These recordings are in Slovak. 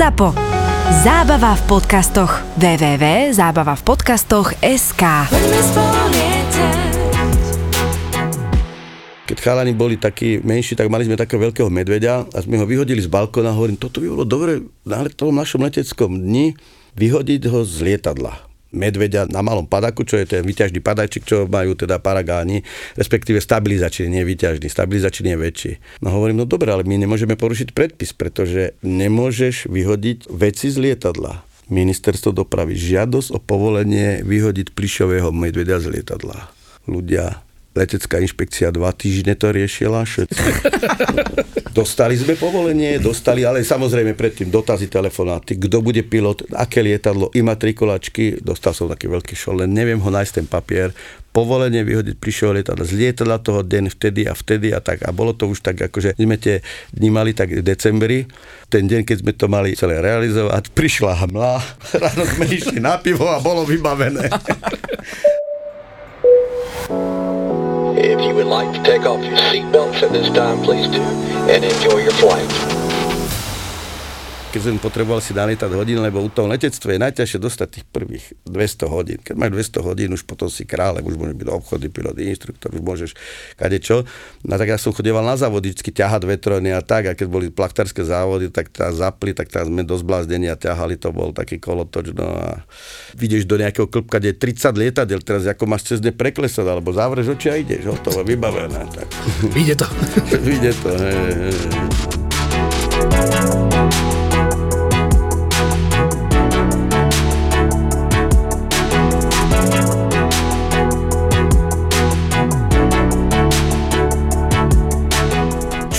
ZAPO. Zábava v podcastoch. www.zábavavpodcastoch.sk Keď chalani boli takí menší, tak mali sme takého veľkého medveďa a sme ho vyhodili z balkóna a hovorím, toto by bolo dobre na tom našom leteckom dni vyhodiť ho z lietadla medveďa na malom padaku, čo je ten vyťažný padajčik, čo majú teda paragáni, respektíve stabilizačný, nie vyťažný, stabilizačný je väčší. No hovorím, no dobre, ale my nemôžeme porušiť predpis, pretože nemôžeš vyhodiť veci z lietadla. Ministerstvo dopravy žiadosť o povolenie vyhodiť plišového medveďa z lietadla. Ľudia letecká inšpekcia dva týždne to riešila. dostali sme povolenie, dostali, ale samozrejme predtým dotazy telefonáty, kto bude pilot, aké lietadlo, imatrikulačky, dostal som taký veľký šol, len neviem ho nájsť ten papier, povolenie vyhodiť prišiel lietadlo z lietadla toho deň vtedy a vtedy a tak a bolo to už tak, akože sme tie dni mali tak v decembri, ten deň, keď sme to mali celé realizovať, prišla hmla, ráno sme išli na pivo a bolo vybavené. If you would like to take off your seatbelts at this time, please do, and enjoy your flight. Keď som potreboval si nalietať hodín, lebo u toho letectve je najťažšie dostať tých prvých 200 hodín. Keď máš 200 hodín, už potom si kráľ, už môžeš byť obchodný pilot, inštruktor, už môžeš kadečo. No tak ja som chodieval na závody, vždy ťahať vetrony a tak, a keď boli plachtárske závody, tak tá zapli, tak tam sme dosť blázdení a ťahali, to bol taký kolotoč. No a vidíš do nejakého klubka, kde je 30 lietadiel, teraz ako máš cez ne preklesať, alebo zavreš oči a ideš, hotovo, vybavené. Tak. Ide to. Ide to, hej, hej.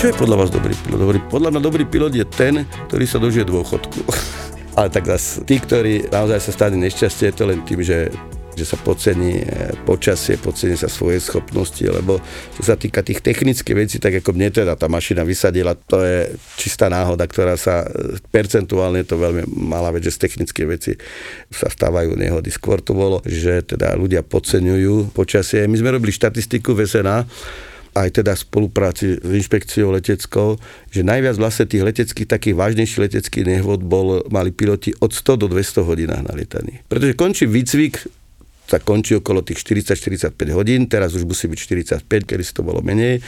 Čo je podľa vás dobrý pilot? Dobrý, podľa mňa dobrý pilot je ten, ktorý sa dožije dôchodku. Ale tak zase tí, ktorí naozaj sa stane nešťastie, je to len tým, že že sa podcení eh, počasie, podcení sa svoje schopnosti, lebo čo sa týka tých technických vecí, tak ako mne teda tá mašina vysadila, to je čistá náhoda, ktorá sa eh, percentuálne to veľmi malá vec, že z technické veci sa stávajú nehody. Skôr to bolo, že teda ľudia podceňujú počasie. My sme robili štatistiku v SNA, aj teda spolupráci s inšpekciou leteckou, že najviac vlastne tých leteckých, takých vážnejších leteckých nehôd bol, mali piloti od 100 do 200 hodinách na lietaní. Pretože končí výcvik, sa končí okolo tých 40-45 hodín, teraz už musí byť 45, kedy si to bolo menej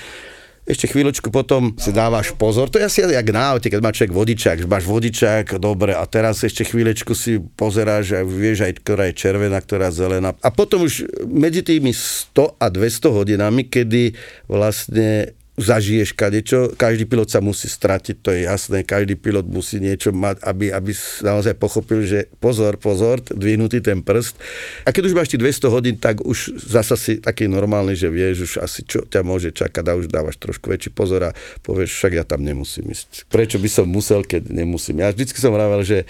ešte chvíľočku potom si dávaš pozor, to je asi jak na aute, keď má človek vodičák, máš vodičák, dobre, a teraz ešte chvíľočku si pozeráš a vieš aj, ktorá je červená, ktorá je zelená. A potom už medzi tými 100 a 200 hodinami, kedy vlastne zažiješ kadečo, každý pilot sa musí stratiť, to je jasné, každý pilot musí niečo mať, aby, aby naozaj pochopil, že pozor, pozor, dvihnutý ten prst. A keď už máš ti 200 hodín, tak už zasa si taký normálny, že vieš už asi, čo ťa môže čakať a už dávaš trošku väčší pozor a povieš, však ja tam nemusím ísť. Prečo by som musel, keď nemusím? Ja vždycky som vravel, že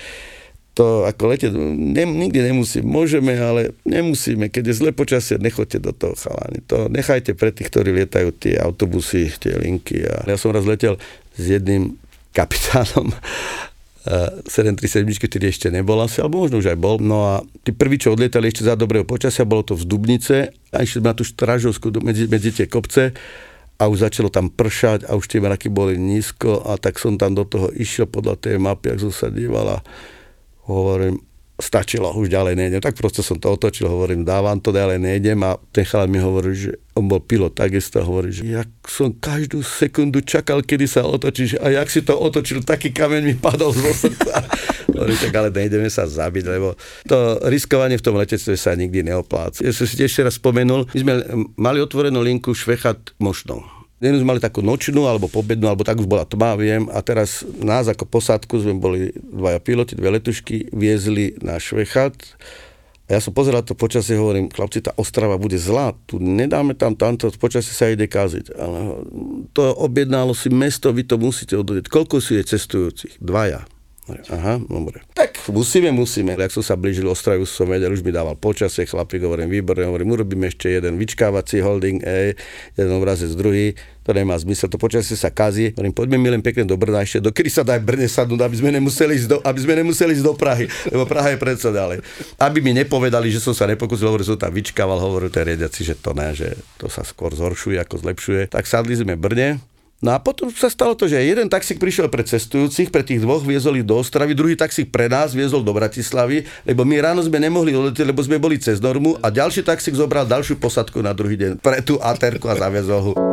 to ako letieť ne, nikdy nemusíme. Môžeme, ale nemusíme. Keď je zle počasie, nechoďte do toho chalani. To nechajte pre tých, ktorí lietajú tie autobusy, tie linky. A ja som raz letel s jedným kapitánom 737, ktorý ešte nebol asi, alebo možno už aj bol. No a tí prví, čo odlietali ešte za dobrého počasia, bolo to v Dubnice a išli sme na tú Stražovskú medzi, medzi tie kopce a už začalo tam pršať a už tie mraky boli nízko a tak som tam do toho išiel podľa tej mapy, ak som sa díval a hovorím, stačilo, už ďalej nejdem. Tak proste som to otočil, hovorím, dávam to, ďalej nejdem a ten chalán mi hovorí, že on bol pilot takisto, hovorí, že jak som každú sekundu čakal, kedy sa otočíš a jak si to otočil, taký kameň mi padol zo srdca. hovorím, tak ale nejdeme sa zabiť, lebo to riskovanie v tom letectve sa nikdy neopláca. Ja som si ešte raz spomenul, my sme mali otvorenú linku Švechat Mošnou Jednu sme mali takú nočnú alebo pobednú, alebo tak už bola tma, viem. A teraz nás ako posádku sme boli dvaja piloti, dve letušky, viezli na Švechat. A ja som pozeral to počasie, hovorím, chlapci, tá Ostrava bude zlá, tu nedáme tam tamto, počasie sa ide kaziť. Ale to objednalo si mesto, vy to musíte odvedieť. Koľko si je cestujúcich? Dvaja. Aha, dobre. Tak musíme, musíme. Ak som sa blížil Ostravu, som vedel, už mi dával počasie, chlapík, hovorím, výborne, hovorím, urobíme ešte jeden vyčkávací holding, ej, jeden obrazec druhý, to nemá zmysel, to počasie sa kazí. Hovorím, poďme mi len pekne do Brna ešte, dokedy sa daj Brne sadnúť, aby sme nemuseli ísť do, aby sme nemuseli ísť do Prahy, lebo Praha je predsa ďalej. Aby mi nepovedali, že som sa nepokusil, hovoril, som tam vyčkával, hovoril ten riadiaci, že to ne, že to sa skôr zhoršuje ako zlepšuje. Tak sadli sme Brne, No a potom sa stalo to, že jeden taxík prišiel pre cestujúcich, pre tých dvoch viezol do Ostravy, druhý taxík pre nás viezol do Bratislavy, lebo my ráno sme nemohli odletieť, lebo sme boli cez normu a ďalší taxík zobral ďalšiu posadku na druhý deň pre tú aterku a zaviezol ho.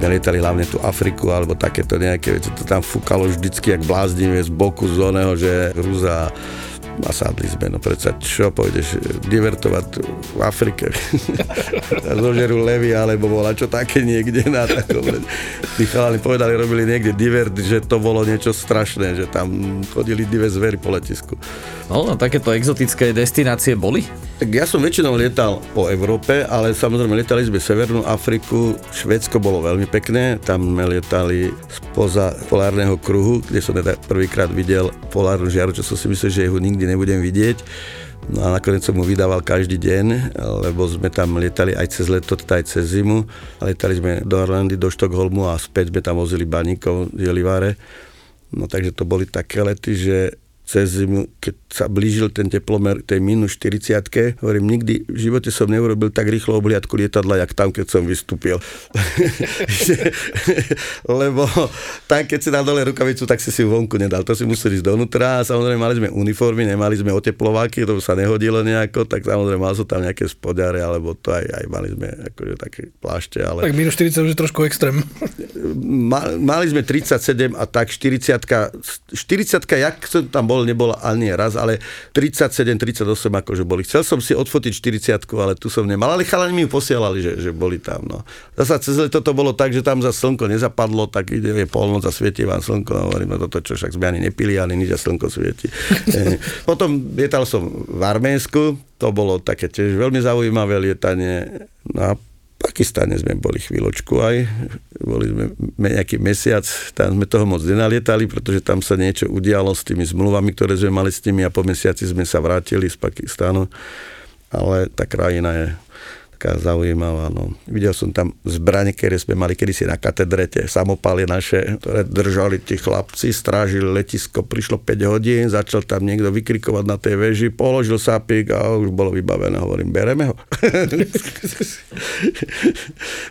Keď sme lietali hlavne tú Afriku alebo takéto nejaké veci, to tam fúkalo vždycky jak bláznivé z boku z oného, že hrúza a sadli sme, no predsa čo pôjdeš divertovať v Afrike? Zožerú levy alebo bola čo také niekde na takom tí chalani povedali, robili niekde divert, že to bolo niečo strašné, že tam chodili divé zvery po letisku. No, a takéto exotické destinácie boli? Tak ja som väčšinou lietal po Európe, ale samozrejme lietali sme Severnú Afriku, Švédsko bolo veľmi pekné, tam sme lietali spoza polárneho kruhu, kde som teda prvýkrát videl polárnu žiaru, čo som si myslel, že ho nikdy nebudem vidieť. No a nakoniec som mu vydával každý deň, lebo sme tam lietali aj cez leto, teda aj cez zimu. Lietali sme do Orlandy, do Štokholmu a späť sme tam vozili baníkov z Jelivare. No takže to boli také lety, že cez zimu, keď sa blížil ten teplomer tej minus 40 hovorím, nikdy v živote som neurobil tak rýchlo obliadku lietadla, jak tam, keď som vystúpil. Lebo tam, keď si dal dole rukavicu, tak si si ju vonku nedal. To si musel ísť donútra a samozrejme mali sme uniformy, nemali sme oteplováky, to sa nehodilo nejako, tak samozrejme mal som tam nejaké spodare, alebo to aj, aj mali sme akože také plášte, ale... Tak minus 40 už je trošku extrém. Ma, mali sme 37 a tak 40 40 jak som tam bol, nebola ani raz, ale 37, 38 akože boli. Chcel som si odfotiť 40 ale tu som nemal, ale chalani mi ju posielali, že, že boli tam. No. Zasa cez leto to bolo tak, že tam za slnko nezapadlo, tak ide je polnoc a svieti vám slnko. A hovorím, no toto čo, však sme ani nepili, ani nič a slnko svieti. Eh, Potom lietal som v Arménsku, to bolo také tiež veľmi zaujímavé lietanie. No a Pakistane sme boli chvíľočku aj, boli sme me- nejaký mesiac, tam sme toho moc nenalietali, pretože tam sa niečo udialo s tými zmluvami, ktoré sme mali s tými a po mesiaci sme sa vrátili z Pakistánu, ale tá krajina je taká zaujímavá. No. Videl som tam zbranie, ktoré sme mali kedysi na katedre, tie samopaly naše, ktoré držali tí chlapci, strážili letisko, prišlo 5 hodín, začal tam niekto vykrikovať na tej veži, položil sapík a už bolo vybavené. Hovorím, bereme ho.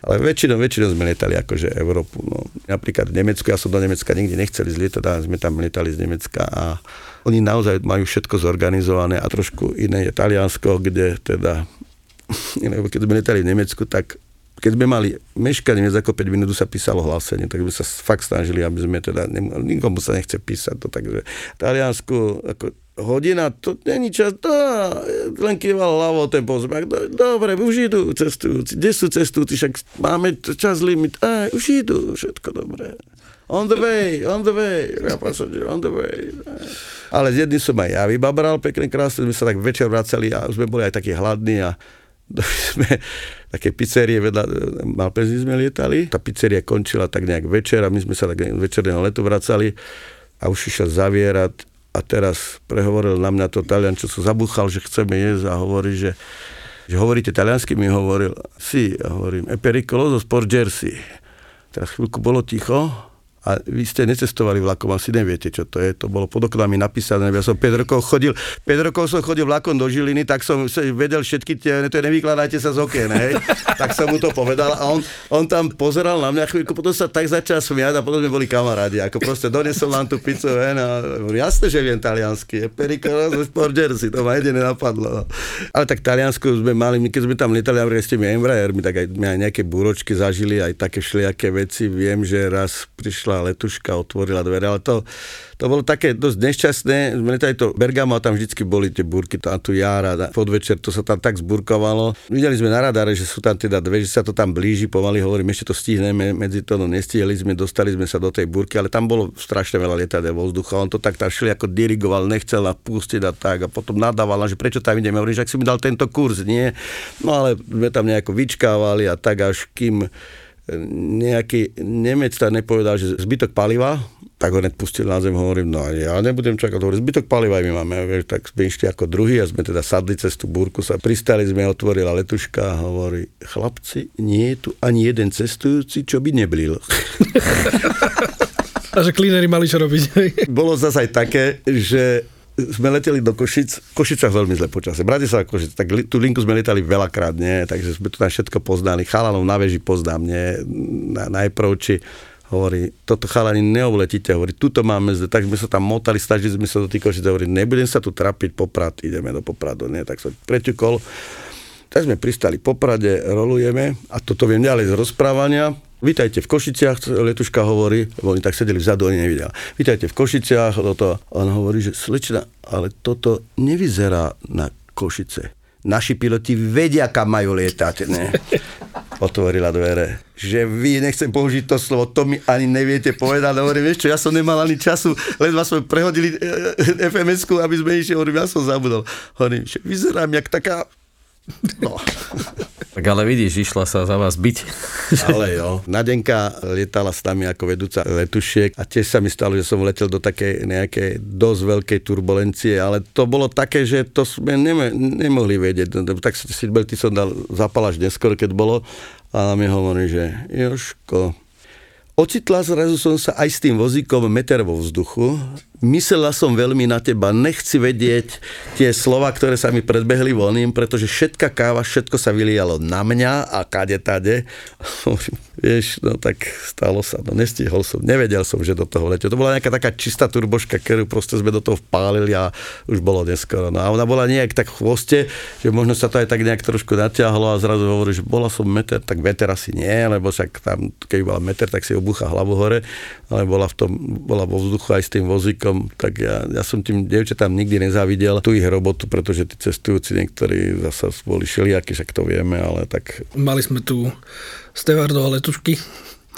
Ale väčšinou, väčšinou sme lietali akože Európu. No. Napríklad v Nemecku, ja som do Nemecka nikdy nechcel ísť lietať, ale sme tam lietali z Nemecka a oni naozaj majú všetko zorganizované a trošku iné je Taliansko, kde teda, lebo keď sme lietali v Nemecku, tak keď sme mali meškanie viac ako 5 minút, sa písalo hlásenie, tak sme sa fakt snažili, aby sme teda, nemohli, nikomu sa nechce písať to, takže Taliansku ako hodina, to není čas, to, len kýval hlavou ten pozmak, do, dobre, už idú cestujúci, kde sú cestujúci, však máme čas limit, aj, už idú, všetko dobré. On the way, on the way, passenger, on the way. Ale z jedným som aj ja vybabral, pekne krásne, sme sa tak večer vracali a už sme boli aj takí hladní a sme také pizzerie vedľa Malpezy sme lietali. Tá pizzeria končila tak nejak večer a my sme sa tak večerného letu vracali a už išiel zavierať a teraz prehovoril na mňa to talian, čo sa zabúchal, že chceme jesť a hovorí, že, že hovoríte taliansky, mi hovoril, si, a hovorím, e pericoloso sport jersey. Teraz chvíľku bolo ticho a vy ste necestovali vlakom, asi neviete, čo to je. To bolo pod oknami napísané. Ja som 5 rokov chodil, 5 rokov som chodil vlakom do Žiliny, tak som vedel všetky tie, to je nevykladajte sa z okien, hej. tak som mu to povedal a on, on tam pozeral na mňa chvíľku, potom sa tak začal smiať a potom sme boli kamarádi. Ako proste donesol nám tú pizzu ven a jasne, že viem taliansky. Je perikolo zo sport jersey, to ma jedine napadlo. Ale tak Taliansku sme mali, my keď sme tam lietali napríklad s tými Embraermi, tak aj, aj nejaké búročky zažili, aj také všelijaké veci. Viem, že raz prišla letuška, otvorila dvere, ale to, to bolo také dosť nešťastné. Sme letali to Bergamo a tam vždycky boli tie búrky, tam tu jara, podvečer to sa tam tak zburkovalo. Videli sme na radare, že sú tam teda dve, že sa to tam blíži, pomaly hovorím, ešte to stihneme, medzi to no nestihli sme, dostali sme sa do tej búrky, ale tam bolo strašne veľa lietadel vo vzduchu. On to tak tam šli ako dirigoval, nechcel a pustiť a tak a potom nadával, že prečo tam ideme. Hovorím, že ak si mi dal tento kurz, nie. No ale sme tam nejako vyčkávali a tak až kým nejaký Nemec tam nepovedal, že zbytok paliva, tak ho pustil na zem, hovorím, no ja nebudem čakať, hovorím, zbytok paliva my máme, vieš, tak sme išli ako druhý a sme teda sadli cez tú búrku, sa pristali sme, otvorila letuška a hovorí, chlapci, nie je tu ani jeden cestujúci, čo by neblil. A že klínery mali čo robiť. Bolo zase aj také, že sme leteli do Košic, v Košicách veľmi zle počasie. Bratislava Košic, tak li, tú linku sme letali veľakrát, nie, takže sme to tam všetko poznali. Chalanov na veži poznám, nie, na, najprv, či hovorí, toto chalani neovletíte, hovorí, tuto máme zle, tak sme sa tam motali, snažili sme sa do tých Košic, hovorí, nebudem sa tu trapiť, Poprad, ideme do Popradu, nie, tak som preťukol. Tak sme pristali po Prade, rolujeme a toto viem ďalej z rozprávania. Vítajte v Košiciach, letuška hovorí, lebo oni tak sedeli vzadu, oni nevideli. Vítajte v Košiciach, toto. On hovorí, že slečna, ale toto nevyzerá na Košice. Naši piloti vedia, kam majú lietať, ne? Otvorila dvere. Že vy, nechcem použiť to slovo, to mi ani neviete povedať. Hovorím, vieš čo, ja som nemal ani času, len vás sme prehodili e, FMS-ku, aby sme išli, hovorím, ja som zabudol. Hovorím, že vyzerám jak taká No, Tak ale vidíš, išla sa za vás byť. ale jo. Nadenka lietala s nami ako vedúca letušiek a tiež sa mi stalo, že som letel do takej nejakej dosť veľkej turbulencie, ale to bolo také, že to sme neme, nemohli vedieť. No, Tak si seatbelty som dal zapal až neskôr, keď bolo a mi hovorí, že Joško, Ocitla zrazu som sa aj s tým vozíkom meter vo vzduchu. Myslela som veľmi na teba, nechci vedieť tie slova, ktoré sa mi predbehli voným, pretože všetka káva, všetko sa vylialo na mňa a kade tade. Vieš, no tak stalo sa, no nestihol som, nevedel som, že do toho letel. To bola nejaká taká čistá turboška, ktorú proste sme do toho vpálili a už bolo neskoro. No a ona bola nejak tak v chvoste, že možno sa to aj tak nejak trošku natiahlo a zrazu hovorí, že bola som meter, tak meter asi nie, lebo však tam, keď bola meter, tak si obúcha hlavu hore, ale bola, v tom, bola vo vzduchu aj s tým vozíkom, tak ja, ja som tým dievčatám nikdy nezávidel tú ich robotu, pretože tí cestujúci niektorí zasa boli šeliaky, však to vieme, ale tak Mali sme tu stevardov a letušky.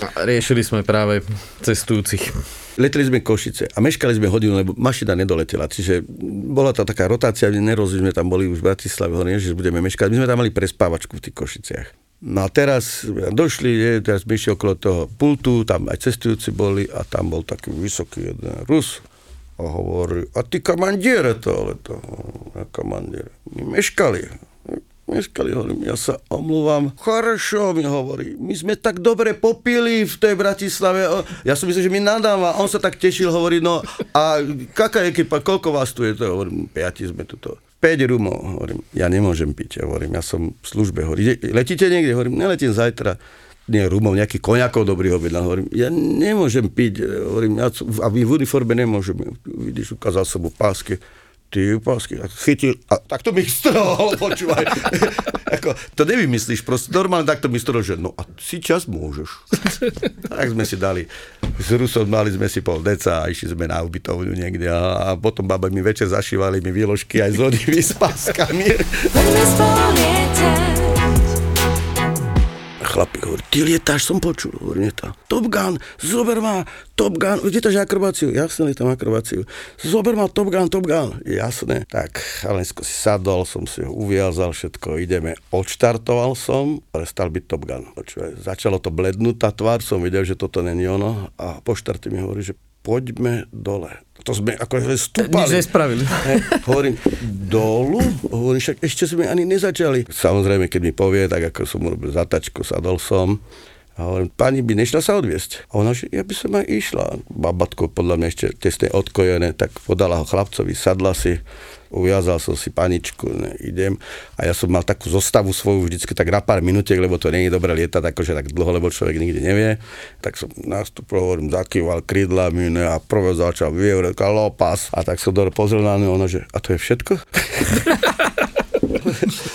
A Riešili sme práve cestujúcich. Leteli sme Košice a meškali sme hodinu, lebo mašina nedoletela. Čiže bola to taká rotácia, nerozumie, sme tam boli už v Bratislave, hovorím, že budeme meškať. My sme tam mali prespávačku v tých Košiciach. No a teraz došli, je, teraz sme išli okolo toho pultu, tam aj cestujúci boli a tam bol taký vysoký jeden Rus a hovorí, a ty kamandiere to, ale to, ja kamandiere. My meškali. Meškali, hovorím, ja sa omluvám. Хорошо, mi hovorí, my sme tak dobre popili v tej Bratislave. O, Ja som myslel, že mi nadáva. On sa tak tešil, hovorí, no a kaká ekipa, koľko vás tu je? To hovorím, piati sme tu to. 5 rumov, hovorím, ja nemôžem piť, hovorím, ja som v službe, hovorím, "Ide- letíte niekde, hovorím, neletím zajtra, nie rumov, nejaký koňakov dobrý objednal, hovorím, ja nemôžem piť, hovorím, ja, a vy v uniforme nemôžem, vidíš, ukázal som mu pásky, ty pásky, a chytil, a takto mi ich strhol, počúvaj. Ako, to nevymyslíš, proste normálne takto mi strhol, že no a si čas môžeš. tak sme si dali, s Rusom mali sme si pol deca a išli sme na ubytovňu niekde a, a potom baba mi večer zašívali mi výložky aj z s páskami. Chlapík hovorí, ty lietáš, som počul. Hovorí, lietá. Top Gun, zober ma, Top Gun, lietáš akrobáciu? Jasne, lietam akrobáciu. Zober ma, Top Gun, Top Gun. Jasné. Tak, Chalensko si sadol, som si ho uviazal, všetko, ideme. Odštartoval som, prestal byť Top Gun. Počúvaj, začalo to blednúť, tá tvár, som videl, že toto není ono a po štarte mi hovorí, že poďme dole. To sme akože stúpali. Nič nespravili. Hej, hovorím, dolu? Hovorím, však ešte sme ani nezačali. Samozrejme, keď mi povie, tak ako som urobil zatačku, sadol som. A hovorím, pani by nešla sa odviesť. A ona, že ja by som aj išla. Babatko podľa mňa ešte tesne odkojené, tak podala ho chlapcovi, sadla si, uviazal som si paničku, ne, idem. A ja som mal takú zostavu svoju vždycky tak na pár minútiek, lebo to nie je dobré lietať akože tak dlho, lebo človek nikdy nevie. Tak som nastúpil, hovorím, zakýval krídlami ne, a prvé začal vyjevreť lopas. A tak som dole pozrel na ona, že a to je všetko?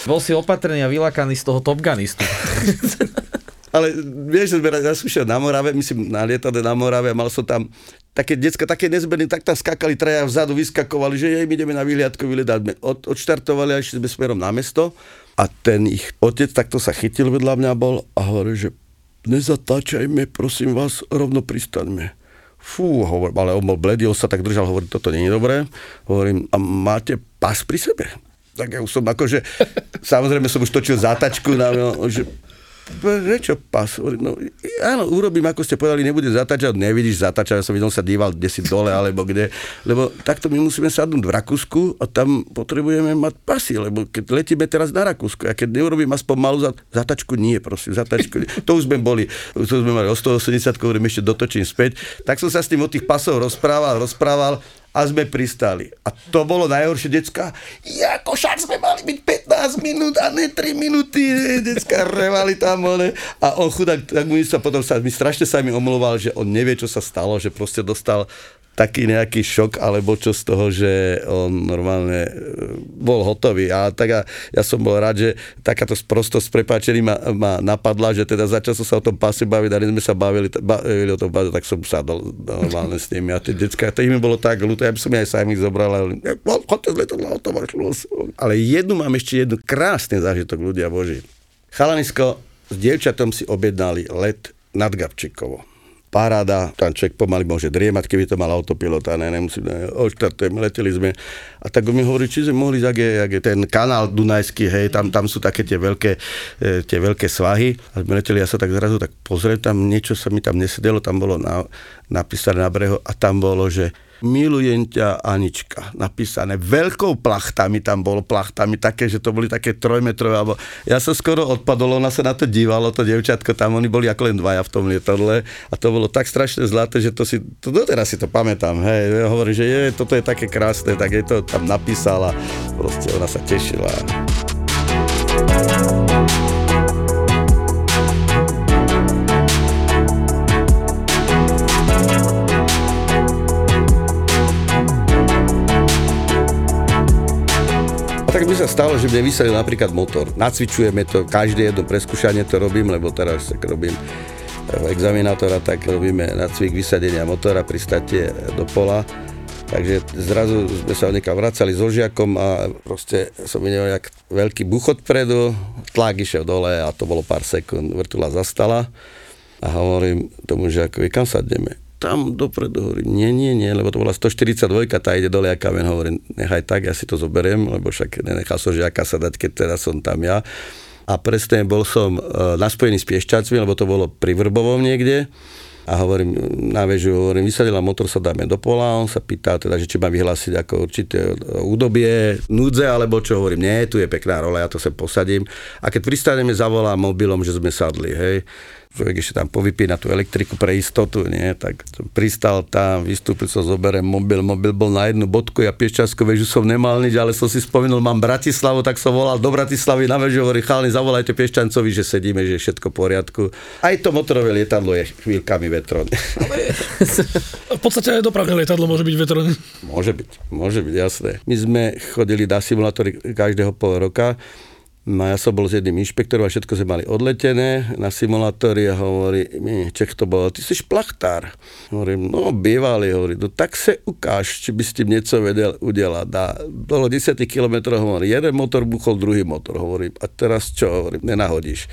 Bol si opatrný a vylakaný z toho Top Gunistu. Ale vieš, sme raz išiel na Morave, myslím na lietadle na Morave mal som tam také decka, také nezbedné, tak tam skakali traja vzadu, vyskakovali, že jej, my ideme na výhliadku vylietať. Sme Od, odštartovali a išli sme smerom na mesto a ten ich otec takto sa chytil vedľa mňa bol a hovorí, že nezatáčajme, prosím vás, rovno pristaňme. Fú, hovorím, ale on bol bledý, on sa tak držal, hovorí, toto nie je dobré. Hovorím, a máte pas pri sebe? Tak ja už som akože, samozrejme som už točil zátačku na že prečo pas? No, áno, urobím, ako ste povedali, nebudem zatáčať, nevidíš zatáčať, ja som videl, sa díval, kde si dole, alebo kde, lebo takto my musíme sadnúť v Rakúsku a tam potrebujeme mať pasy, lebo keď letíme teraz na Rakúsku a keď neurobím aspoň malú zatačku, nie, prosím, zatačku, nie. to už sme boli, to sme mali o 180, hovorím, ešte dotočím späť, tak som sa s tým o tých pasov rozprával, rozprával a sme pristali. A to bolo najhoršie, decka, ako však sme mali byť 15 minút a ne 3 minúty, decka revali tam, one. A on chudák, tak mu sa potom sa, mi strašne sa mi omloval, že on nevie, čo sa stalo, že proste dostal taký nejaký šok alebo čo z toho, že on normálne e, bol hotový. A tak a ja som bol rád, že takáto sprostosť prepáčený ma, ma napadla, že teda začal som sa o tom páse baviť a sme sa bavili, bavili o tom báze, tak som sa dol, normálne s nimi. A tie detská, to im bolo tak ľúto, ja by som aj sám ich zobral, ale chodte z letadla, Ale jednu mám ešte jednu krásny zážitok, ľudia boží. Chalanisko s dievčatom si objednali let nad Gabčíkovo paráda, tam človek pomaly môže driemať, keby to mal autopilota, ne, nemusím, ne, oštartujeme, leteli sme. A tak mi hovorí, či sme mohli, ak je, ak je ten kanál Dunajský, hej, tam, tam sú také tie veľké, e, tie veľké svahy. A sme leteli, ja sa tak zrazu tak pozriem, tam niečo sa mi tam nesedelo, tam bolo na, napísané na brehu a tam bolo, že milujem ťa Anička, napísané veľkou plachtami, tam bolo plachtami také, že to boli také trojmetrové, alebo ja som skoro odpadol, ona sa na to dívalo, to devčatko, tam oni boli ako len dvaja v tom lietadle a to bolo tak strašne zlaté, že to si, to doteraz si to pamätám, hej, ja hovorím, že je, toto je také krásne, tak je to tam napísala, proste ona sa tešila. Tak by sa stalo, že mne vysadil napríklad motor. Nacvičujeme to, každé jedno preskúšanie to robím, lebo teraz tak robím eh, examinátora, tak robíme nacvik vysadenia motora, pristatie do pola. Takže zrazu sme sa niekam vracali so žiakom a proste som videl, jak veľký buchod predu, tlak išiel dole a to bolo pár sekúnd. Vrtula zastala a hovorím tomu žiakovi, kam sadneme? Tam dopredu hovorím, nie, nie, nie, lebo to bola 142, tá ide dole a kamen, hovorím, nechaj tak, ja si to zoberiem, lebo však nenechal som žiaka sa dať, keď teraz som tam ja. A presne bol som e, naspojený s Piešťacmi, lebo to bolo pri Vrbovom niekde a hovorím na väžu, hovorím, vysadila motor, sa dáme do pola, on sa pýta teda, že či má vyhlásiť ako určité údobie, núdze, alebo čo hovorím, nie, tu je pekná rola, ja to sem posadím. A keď pristaneme, zavolá mobilom, že sme sadli, hej človek ešte tam povypína tú elektriku pre istotu, nie, tak som pristal tam, vystúpil som, zoberiem mobil, mobil bol na jednu bodku, ja Piešťanskú väžu som nemal nič, ale som si spomenul, mám Bratislavu, tak som volal do Bratislavy na väžu, hovorí, chalni, zavolajte Piešťancovi, že sedíme, že je všetko v poriadku. Aj to motorové lietadlo je chvíľkami vetron. v podstate aj dopravné lietadlo môže byť vetron. Môže byť, môže byť, jasné. My sme chodili na simulátory každého pol roka, No ja som bol s jedným inšpektorom a všetko sme mali odletené na simulátori a hovorí, mi, Čech to bolo, ty si šplachtár. Hovorím, no bývalý, hovorí, no tak se ukáž, či by s tým niečo vedel udelať. A bolo 10 km, hovorí, jeden motor buchol, druhý motor, hovorím, a teraz čo, hovorím, nenahodíš.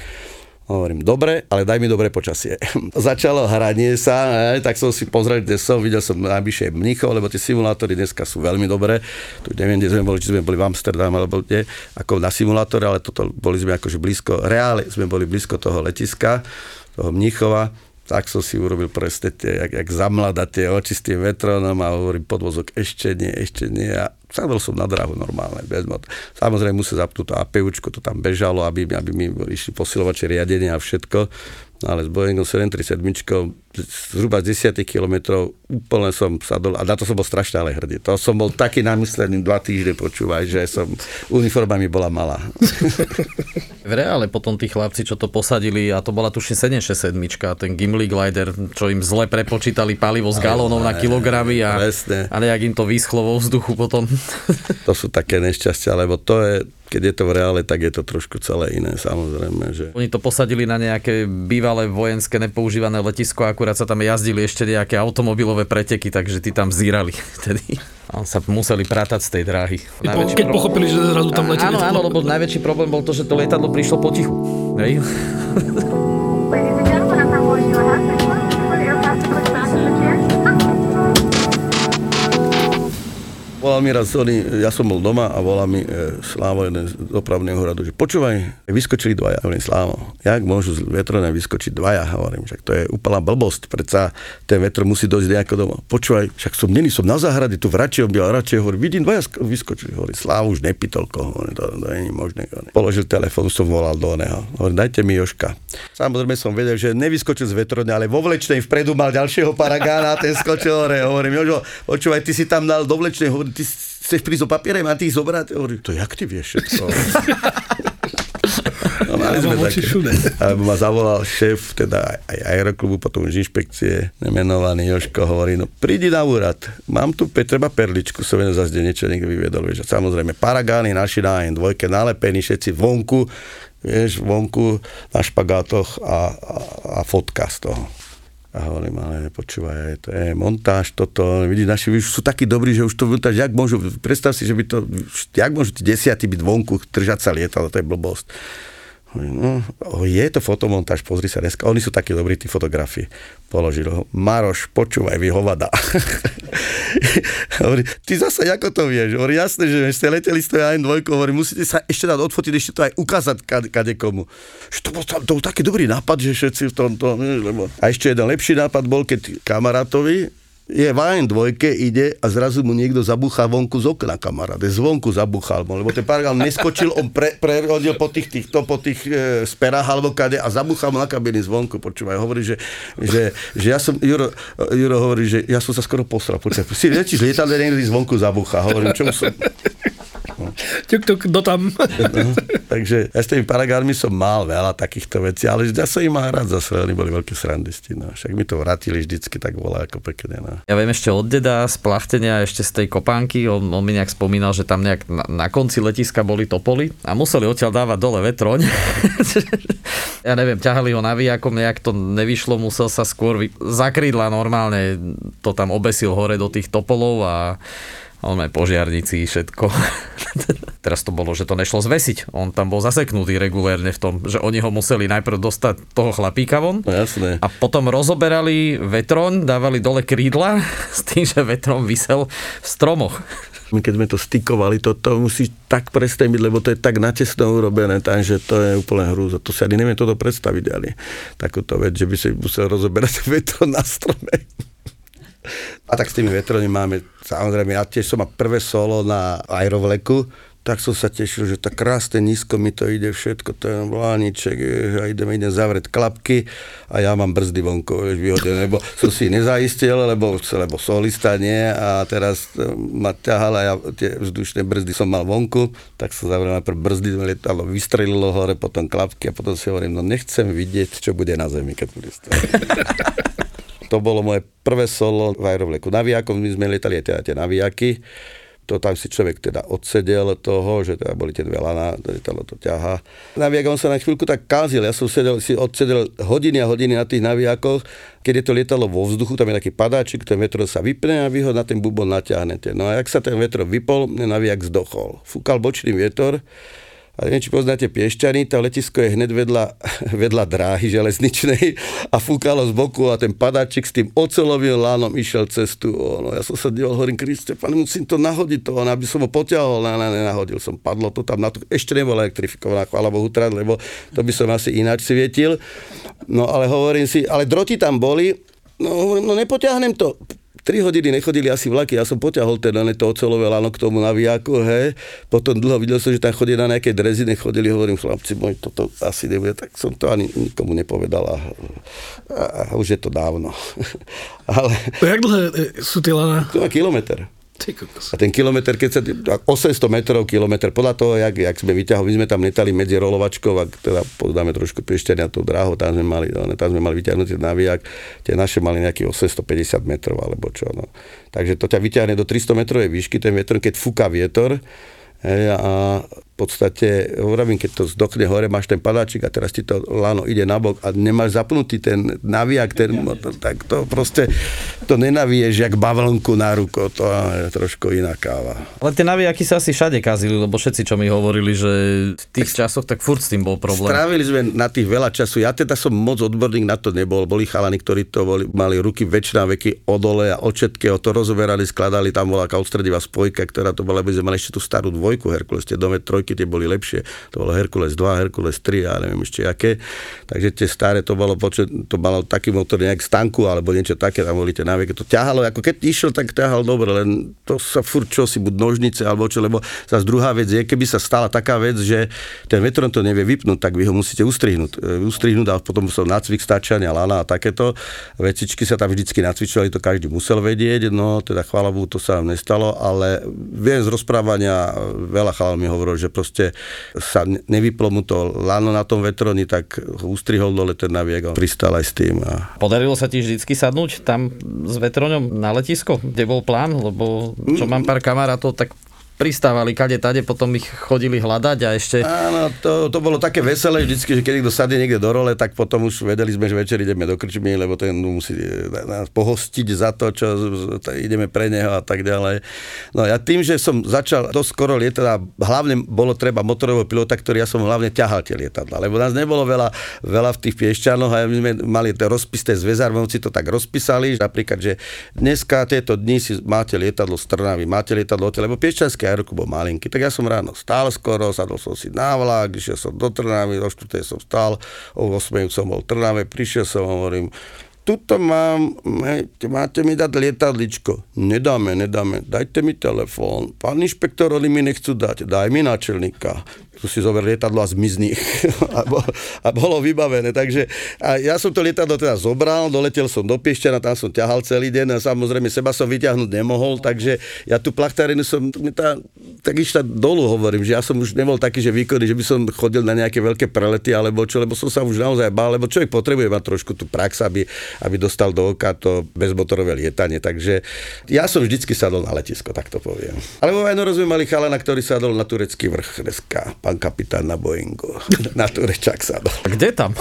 Hovorím, dobre, ale daj mi dobre počasie. Začalo hranie sa, aj, tak som si pozrel, kde som, videl som najbližšie Mnichov, lebo tie simulátory dneska sú veľmi dobré. Tu neviem, kde sme boli, či sme boli v Amsterdam, alebo kde, ako na simulátore, ale toto boli sme akože blízko, reále sme boli blízko toho letiska, toho Mnichova tak som si urobil presne tie, jak, jak zamlada tie oči s tým vetronom a hovorím podvozok ešte nie, ešte nie a sadol som na drahu normálne, bez mod. Samozrejme musel zapnúť to APUčko, to tam bežalo, aby, aby mi išli posilovače riadenia a všetko ale s Boeingom 737 zhruba z 10 km úplne som sadol a na to som bol strašne ale hrdý. To som bol taký namyslený dva týždne počúvaj, že som, uniforma mi bola malá. v reále potom tí chlapci, čo to posadili, a to bola tuším 767, ten Gimli Glider, čo im zle prepočítali palivo z galónov na kilogramy a, a nejak im to vyschlo vo vzduchu potom. to sú také nešťastia, lebo to je, keď je to v reále, tak je to trošku celé iné, samozrejme. Že... Oni to posadili na nejaké bývalé vojenské nepoužívané letisko, akurát sa tam jazdili ešte nejaké automobilové preteky, takže tí tam zírali vtedy. A sa museli prátať z tej dráhy. Najväčší keď problém... pochopili, že zrazu tam letí. Áno, áno, lebo najväčší problém bol to, že to lietadlo prišlo potichu. Hej? Volal mi raz Sony, ja som bol doma a volal mi e, Slávo, jeden z dopravného hradu, že počúvaj, vyskočili dvaja. Hovorím, Slávo, jak môžu z vetrona vyskočiť dvaja? Hovorím, že to je úplná blbosť, predsa ten vetro musí dojsť nejako doma. Počúvaj, však som není, som na záhrade, tu v Račeho, a Račeho, hovorím, vidím dvaja vyskočili. Hovorím, Slávo už nepýtol koho, hovorím, to, to je možné. Hovorím. Položil telefón, som volal do neho. Hovorím, dajte mi Joška. Samozrejme som vedel, že nevyskočil z vetrona, ale vo vlečnej vpredu mal ďalšieho paragána a ten skočil hore. Hovorím, Jožo, počúvaj, ty si tam dal do vlečnej, hovorím, ty chceš prísť o papierem a ty ich zobrať? Hovorím, to jak ty vieš všetko? No, mali sme také. Alebo ma zavolal šéf teda aj aeroklubu, potom už inšpekcie, nemenovaný Joško, hovorí, no prídi na úrad, mám tu treba perličku, som vedel zase niečo niekto vyviedol, vieš, a samozrejme paragány naši na dvojke nalepení, všetci vonku, vieš, vonku na špagátoch a, a, a fotka z toho. A hovorím, ale počúvaj, to je montáž toto, vidíš, naši sú takí dobrí, že už to montáž, jak môžu, predstav si, že by to, jak môžu tí desiatí byť vonku, držať sa lietalo, to je blbosť. No, je to fotomontáž, pozri sa dneska. Oni sú takí dobrí, tí fotografi. Položil ho. Maroš, počúvaj, vy hovada. hovorí, ty zase ako to vieš? Hovorí, jasné, že ste leteli z toho AN2, hovorí, musíte sa ešte dať odfotiť, ešte to aj ukázať kade, komu. To bol, to bol taký dobrý nápad, že všetci v tomto... Lebo... A ešte jeden lepší nápad bol, keď kamarátovi, je v dvojke, ide a zrazu mu niekto zabúcha vonku z okna, kamaráde. Zvonku zabúchal mu, lebo ten paragraf neskočil, on pre, prerodil po tých, týchto, po tých e, sperách alebo kade a zabúchal mu na kabiny zvonku. Počúvaj, hovorí, že, že, že ja som, Juro, Juro hovorí, že ja som sa skoro posral. Počúvaj, si že lietadle niekedy zvonku zabúcha. Hovorím, čo som... Tuk, tuk, do tam. No, takže ja s tými paragármi som mal veľa takýchto vecí, ale ja som im mal rád zase, oni boli veľké srandisti. No. Však mi to vrátili vždycky tak bola ako pekne. No. Ja viem ešte od deda z plachtenia, ešte z tej kopánky, on, on mi nejak spomínal, že tam nejak na, na konci letiska boli topoly a museli odtiaľ dávať dole vetroň. ja neviem, ťahali ho navijakom, nejak to nevyšlo, musel sa skôr vy... zakrídla normálne, to tam obesil hore do tých topolov a on aj požiarníci, všetko. Teraz to bolo, že to nešlo zvesiť. On tam bol zaseknutý regulérne v tom, že oni ho museli najprv dostať toho chlapíka von. No, jasné. A potom rozoberali vetroň, dávali dole krídla s tým, že vetrom vysel v stromoch. My keď sme to stykovali, to, to musí tak prestemiť, lebo to je tak natesno urobené, takže to je úplne hrúza. To si ani neviem toto predstaviť, ale takúto vec, že by si musel rozoberať vetro na strome. A tak s tými vetrami máme, samozrejme, ja tiež som mal prvé solo na aerovleku, tak som sa tešil, že tak krásne nízko mi to ide všetko, to je a idem, idem zavrieť klapky a ja mám brzdy vonko, vieš, vyhodené, lebo som si nezaistil, lebo, lebo solista nie a teraz e, ma ťahala ja tie vzdušné brzdy som mal vonku, tak som zavrel najprv brzdy, letalo, vystrelilo hore, potom klapky a potom si hovorím, no nechcem vidieť, čo bude na zemi, keď bude to bolo moje prvé solo v aerovleku. Navijakom my sme lietali aj teda tie navijaky. To tam si človek teda odsedel toho, že teda boli tie dve lana, lietalo to ťaha. Navijak on sa na chvíľku tak kázil, ja som sedel, si odsedel hodiny a hodiny na tých navijakoch, keď je to lietalo vo vzduchu, tam je taký padáčik, ten vetro sa vypne a vy ho na ten bubon natiahnete. No a jak sa ten vetro vypol, navijak zdochol. Fúkal bočný vietor, a neviem, či poznáte Piešťany, to letisko je hneď vedľa, vedľa dráhy železničnej a fúkalo z boku a ten padáčik s tým ocelovým lánom išiel cestu. No, ja som sa díval, hovorím, Kriste, pane, musím to nahodiť to, aby som ho poťahol, ne, ne, nenahodil som, padlo to tam, na to, ešte nebola elektrifikovaná, chvála Bohu, trad, lebo to by som asi ináč svietil. No ale hovorím si, ale droti tam boli, no hovorím, no nepoťahnem to, 3 hodiny nechodili asi vlaky, ja som poťahol teda to ocelové lano k tomu navijaku, hej. Potom dlho videl som, že tam chodí na nejaké drezy, nechodili, hovorím, chlapci, môj, toto asi nebude, tak som to ani nikomu nepovedal a, a, a už je to dávno. Ale... Jak dlhé e, sú tie lana? To má kilometr. A ten kilometr, keď sa, 800 metrov kilometr, podľa toho, jak, jak sme vyťahovali, my sme tam letali medzi rolovačkou a teda poznáme trošku piešťania tú dráhu, tam sme mali, tam sme mali vyťahnuť navijak, tie naše mali nejakých 850 metrov alebo čo. No. Takže to ťa vyťahne do 300 metrovej výšky, ten vietor, keď fúka vietor, hej, a v podstate, hovorím, keď to zdokne hore, máš ten padáčik a teraz ti to lano ide nabok a nemáš zapnutý ten naviak, ten motor, tak to proste, to nenavieš jak bavlnku na ruko, to je trošku iná káva. Ale tie navijaky sa asi všade kazili, lebo všetci, čo mi hovorili, že v tých časoch, tak furt s tým bol problém. Strávili sme na tých veľa času, ja teda som moc odborník na to nebol, boli chalani, ktorí to boli, mali ruky väčšina veky odole a od všetkého to rozoberali, skladali, tam bola taká spojka, ktorá to bola, aby sme mali ešte tú starú dvojku Herkules, tie dome trojky tie boli lepšie. To bolo Herkules 2, Herkules 3 a neviem ešte aké. Takže tie staré to bolo, počet, to malo taký motor nejak stanku alebo niečo také, tam boli tie návyky. To ťahalo, ako keď išiel, tak ťahal dobre, len to sa furt čo si buď nožnice alebo čo, lebo zase druhá vec je, keby sa stala taká vec, že ten vetron to nevie vypnúť, tak vy ho musíte ustrihnúť. E, ustrihnúť a potom som nacvik stáčania, lana a takéto. Vecičky sa tam vždycky nacvičovali, to každý musel vedieť, no teda chvála Bohu, to sa nám nestalo, ale viem z rozprávania, veľa chalán mi hovoril, že proste sa nevyplo mu to lano na tom vetroni, tak ho ustrihol dole ten naviek a pristal aj s tým. A... Podarilo sa ti vždycky sadnúť tam s vetroňom na letisko, kde bol plán? Lebo čo mám pár kamarátov, tak pristávali kade tade, potom ich chodili hľadať a ešte... Áno, to, to bolo také veselé vždycky, že keď niekto sadne niekde do role, tak potom už vedeli sme, že večer ideme do krčmy, lebo ten musí nás pohostiť za to, čo ideme pre neho a tak ďalej. No ja tým, že som začal dosť skoro lietať a hlavne bolo treba motorového pilota, ktorý ja som hlavne ťahal tie lietadla, lebo nás nebolo veľa, veľa v tých piešťanoch a my sme mali tie rozpisté zväzarmovci to tak rozpísali, napríklad, že dneska tieto dni si máte lietadlo z Trnavy, máte lietadlo, lebo piešťanské Aeroklub bol malinký. Tak ja som ráno stál skoro, sadol som si na vlak, išiel som do Trnavy, do 4. som stál, o 8. som bol v Trnave, prišiel som, hovorím, tuto mám, máte mi dať lietadličko. Nedáme, nedáme, dajte mi telefón. Pán inšpektor, oni mi nechcú dať, daj mi náčelníka tu si zober lietadlo a zmizni. a, bolo, a bolo vybavené. Takže a ja som to lietadlo teda zobral, doletel som do Piešťana, tam som ťahal celý deň a samozrejme seba som vyťahnuť nemohol, takže ja tú plachtarinu som tá, tak išla dolu, hovorím, že ja som už nebol taký, že výkonný, že by som chodil na nejaké veľké prelety alebo čo, lebo som sa už naozaj bál, lebo človek potrebuje mať trošku tú prax, aby, aby dostal do oka to bezmotorové lietanie. Takže ja som vždycky sadol na letisko, tak to poviem. Ale vo Vajnoru sme mali chalana, ktorý sadol na turecký vrch dneska, pán kapitán na Boeingu. Na Turečak sa A kde tam?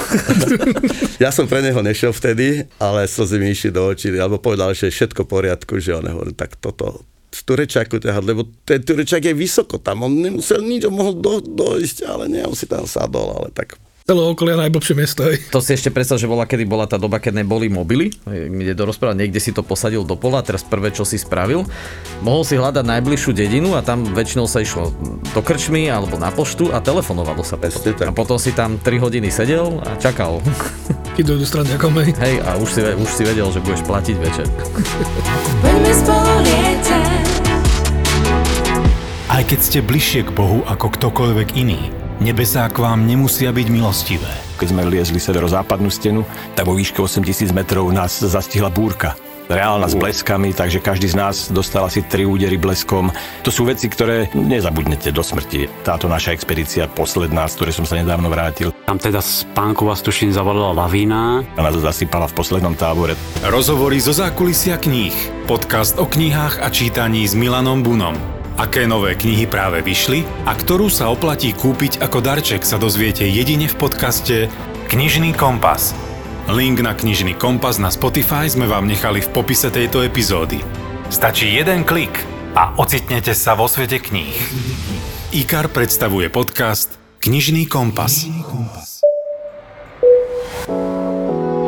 ja som pre neho nešiel vtedy, ale slzy mi išli do očí, alebo povedal, že je všetko v poriadku, že on hovorí, tak toto, z Turečaku ťahať, lebo ten Turečak je vysoko tam, on nemusel nič, on mohol do, dojsť, ale nie, on si tam sadol, ale tak celé okolia najblbšie miesto. Hej. To si ešte predstav, že bola, kedy bola tá doba, keď neboli mobily, kde do rozpráva, niekde si to posadil do pola, teraz prvé, čo si spravil, mohol si hľadať najbližšiu dedinu a tam väčšinou sa išlo do krčmy alebo na poštu a telefonovalo sa. A potom si tam 3 hodiny sedel a čakal. Keď dojdu strany ako Hej, a už si, už si vedel, že budeš platiť večer. Aj keď ste bližšie k Bohu ako ktokoľvek iný, Nebesá k vám nemusia byť milostivé. Keď sme liezli severozápadnú stenu, tak vo výške 8000 metrov nás zastihla búrka reálna s bleskami, takže každý z nás dostal asi tri údery bleskom. To sú veci, ktoré nezabudnete do smrti. Táto naša expedícia, posledná, z ktorej som sa nedávno vrátil. Tam teda spánku vás tuším zavolila lavína. A nás zasypala v poslednom tábore. Rozhovory zo zákulisia kníh. Podcast o knihách a čítaní s Milanom Bunom. Aké nové knihy práve vyšli a ktorú sa oplatí kúpiť ako darček sa dozviete jedine v podcaste Knižný kompas. Link na Knižný kompas na Spotify sme vám nechali v popise tejto epizódy. Stačí jeden klik a ocitnete sa vo svete kníh. IKAR predstavuje podcast Knižný kompas.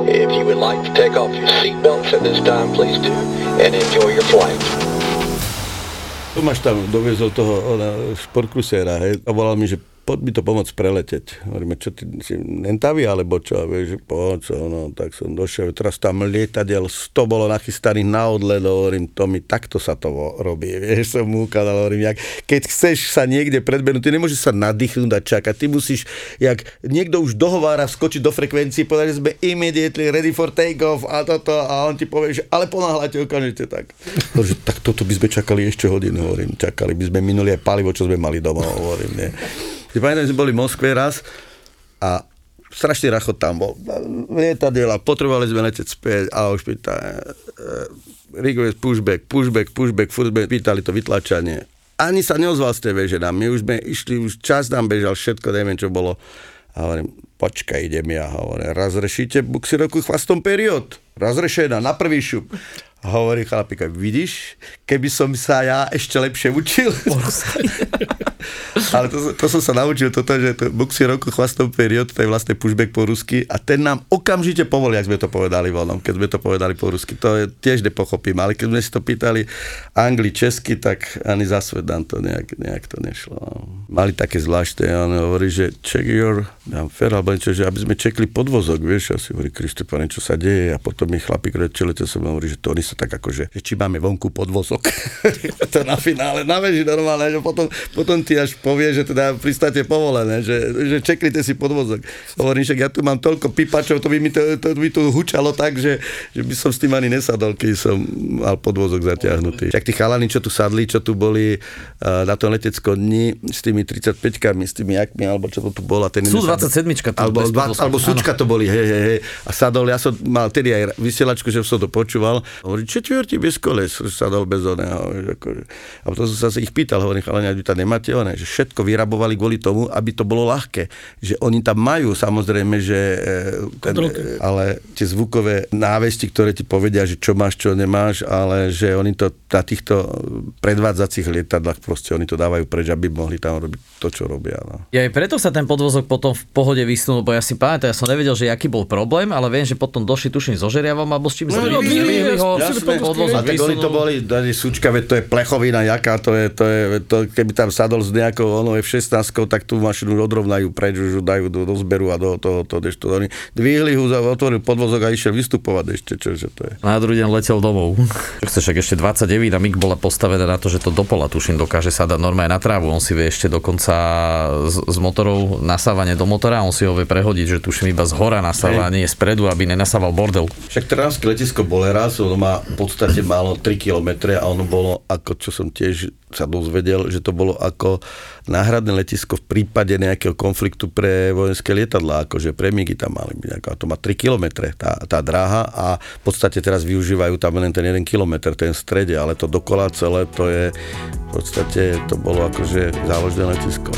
If you would like to take off your seatbelts at this time, please do, and enjoy your flight. Tomáš tam doviezol toho ona, hej, a volal mi, že poď mi to pomôcť preleteť. Hovoríme, čo ty si nentavý, alebo čo? A vieš, poď, no, tak som došiel, teraz tam lietadiel 100 bolo nachystaných na odlet, hovorím, to mi takto sa to robí, vieš, som mu ukázal, hovorím, jak, keď chceš sa niekde predbenúť, ty nemôžeš sa nadýchnúť a čakať, ty musíš, jak niekto už dohovára skočiť do frekvencií, povedali sme immediately ready for take off a toto a on ti povie, že ale ponáhľate okamžite tak. Hovorím, tak toto by sme čakali ešte hodinu, hovorím, čakali by sme minuli aj palivo, čo sme mali doma, hovorím, nie. Si pamätám, že boli v Moskve raz a strašný rachot tam bol. Lietadiela, potrebovali sme letieť späť a už pýta, e, request pushback, pushback, pushback, sme pýtali to vytlačanie. ani sa neozval z tej veže nám. My už sme išli, už čas nám bežal, všetko, neviem, čo bolo. A hovorím, počkaj, idem ja. Hovorím, razrešíte buxirovku chvastom period. Razrešená, na prvý šup. Hovorí chlapík, vidíš, keby som sa ja ešte lepšie učil. Ale to, to, som sa naučil, toto, že to buxi roku chvastov period, to je vlastne pushback po rusky a ten nám okamžite povolí, ak sme to povedali vonom, keď sme to povedali po rusky. To je tiež nepochopím, ale keď sme si to pýtali angli, česky, tak ani za svet nám to nejak, nejak to nešlo. Mali také zvláštne, on hovorí, že check your fair, alebo niečo, že aby sme čekli podvozok, vieš, asi hovorí, Krište, čo sa deje a potom mi chlapík čelete sa hovorí, že to oni sa tak akože, že či máme vonku podvozok. to na finále, na veži normálne, že potom, potom ty až povie, že teda pristáte povolené, že, že čeknite si podvozok. Hovorím, že ja tu mám toľko pipačov, to by mi to, to by tu hučalo tak, že, že by som s tým ani nesadol, keď som mal podvozok zatiahnutý. Však tí chalani, čo tu sadli, čo tu boli uh, na tom leteckom dni s tými 35-kami, s tými jakmi, alebo čo to tu bola. Ten Sú 27 alebo, alebo sučka to boli, hej, hej, hej. A sadol, ja som mal tedy aj vysielačku, že som to počúval. Hovorí, četvrti bez koles, sadol bez oného. A potom som sa ich pýtal, hovorím, chalani, vy tam nemáte oné, že všetko vyrabovali kvôli tomu, aby to bolo ľahké. Že oni tam majú samozrejme, že e, ten, ale tie zvukové návesti, ktoré ti povedia, že čo máš, čo nemáš, ale že oni to na týchto predvádzacích lietadlách proste oni to dávajú preč, aby mohli tam robiť to, čo robia. No. Ja aj preto sa ten podvozok potom v pohode vysnul, lebo ja si pamätám, ja som nevedel, že aký bol problém, ale viem, že potom došli tuším so žeriavom alebo s čím no, no, ho, podvozok a tak oni to boli, súčka, to je plechovina, jaká to je, to je to, keby tam sadol s nejakou ono F-16, tak tú mašinu odrovnajú preč, už dajú do, do zberu a do toho, to, to, to, oni dvihli ho, otvoril podvozok a išiel vystupovať ešte, čo, že to je. Na druhý deň letel domov. Čo chceš, ešte 29 a MIG bola postavená na to, že to dopola, tuším, dokáže sa dať normálne na trávu. On si vie ešte dokonca z, z motorov nasávanie do motora, on si ho vie prehodiť, že tuším iba z hora nasávanie, nie spredu, aby nenasával bordel. Však trnavské letisko bolo ono má v podstate málo 3 km a ono bolo, ako čo som tiež sa dozvedel, že to bolo ako náhradné letisko v prípade nejakého konfliktu pre vojenské lietadlá, akože premigy tam mali byť. Ako, a to má 3 km tá, tá dráha a v podstate teraz využívajú tam len ten 1 km, ten v strede, ale to dokola celé, to je v podstate, to bolo akože záložné letisko.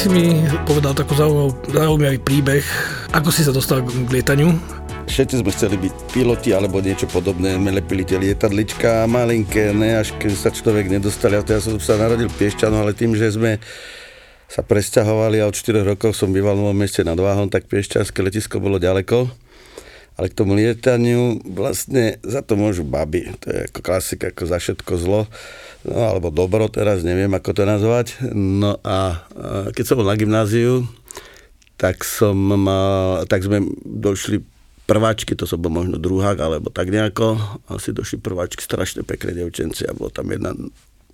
Si mi povedal takú zaujímavý príbeh. Ako si sa dostal k lietaniu? Všetci sme chceli byť piloti alebo niečo podobné. My lepili tie lietadlička malinké, ne, až keď sa človek nedostal. Ja, ja som sa narodil v Piešťanu, ale tým, že sme sa presťahovali a od 4 rokov som býval v meste nad Váhom, tak Piešťanské letisko bolo ďaleko. Ale k tomu lietaniu vlastne za to môžu baby. To je ako klasika, ako za všetko zlo no alebo dobro teraz, neviem ako to nazvať. No a keď som bol na gymnáziu, tak som mal, tak sme došli prváčky, to som bol možno druhák, alebo tak nejako, asi došli prváčky, strašne pekné devčenci a bolo tam jedna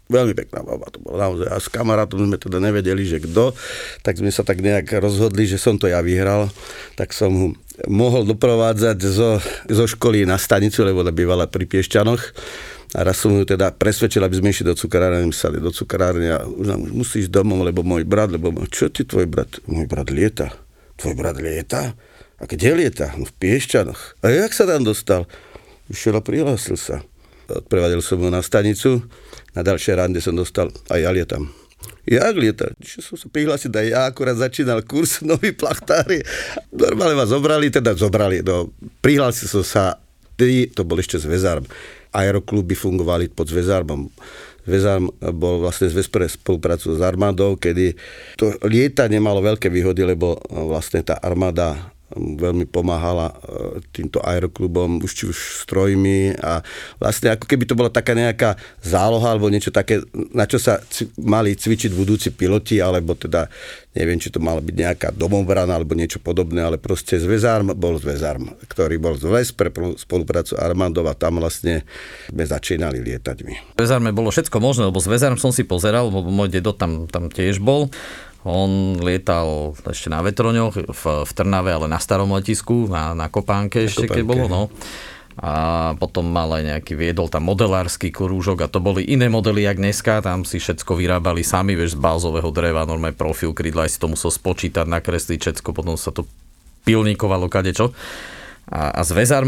veľmi pekná baba to bola naozaj. A s kamarátom sme teda nevedeli, že kto, tak sme sa tak nejak rozhodli, že som to ja vyhral, tak som mohol doprovádzať zo, zo školy na stanicu, lebo bývala pri Piešťanoch a raz som ju teda presvedčil, aby sme išli do cukrárne, sali do cukrárne a už nám musíš domov, lebo môj brat, lebo čo ti tvoj brat? Môj brat lieta. Tvoj brat lieta? A kde lieta? No v Piešťanoch. A jak sa tam dostal? Išiel a prihlásil sa. Odprevadil som ho na stanicu, na ďalšie rande som dostal, a ja lietam. Jak lieta? Išiel som sa prihlásiť, aj ja akurát začínal kurz noví plachtári. Normálne ma zobrali, teda zobrali, no, prihlásil som sa, to bol ešte zväzár aerokluby fungovali pod Zväzarbom. Zväzarm bol vlastne zväz pre spoluprácu s armádou, kedy to lieta nemalo veľké výhody, lebo vlastne tá armáda veľmi pomáhala e, týmto aeroklubom, už či už strojmi a vlastne ako keby to bola taká nejaká záloha alebo niečo také, na čo sa c- mali cvičiť budúci piloti, alebo teda neviem, či to mala byť nejaká domobrana alebo niečo podobné, ale proste zväzarm bol zväzarm, ktorý bol zväz pre spoluprácu armádov a tam vlastne sme začínali lietať my. V zväzarme bolo všetko možné, lebo zväzarm som si pozeral, lebo môj dedo tam, tam tiež bol on lietal ešte na vetroňoch v, v Trnave, ale na starom letisku, na, na Kopánke na ešte, Kopánke. keď bolo. No. a potom mal aj nejaký, viedol tam modelársky krúžok a to boli iné modely, jak dneska, tam si všetko vyrábali sami, vieš, z bázového dreva, normálne profil krídla, aj si to musel spočítať, nakresliť všetko, potom sa to pilníkovalo kadečo. A, a zväzár,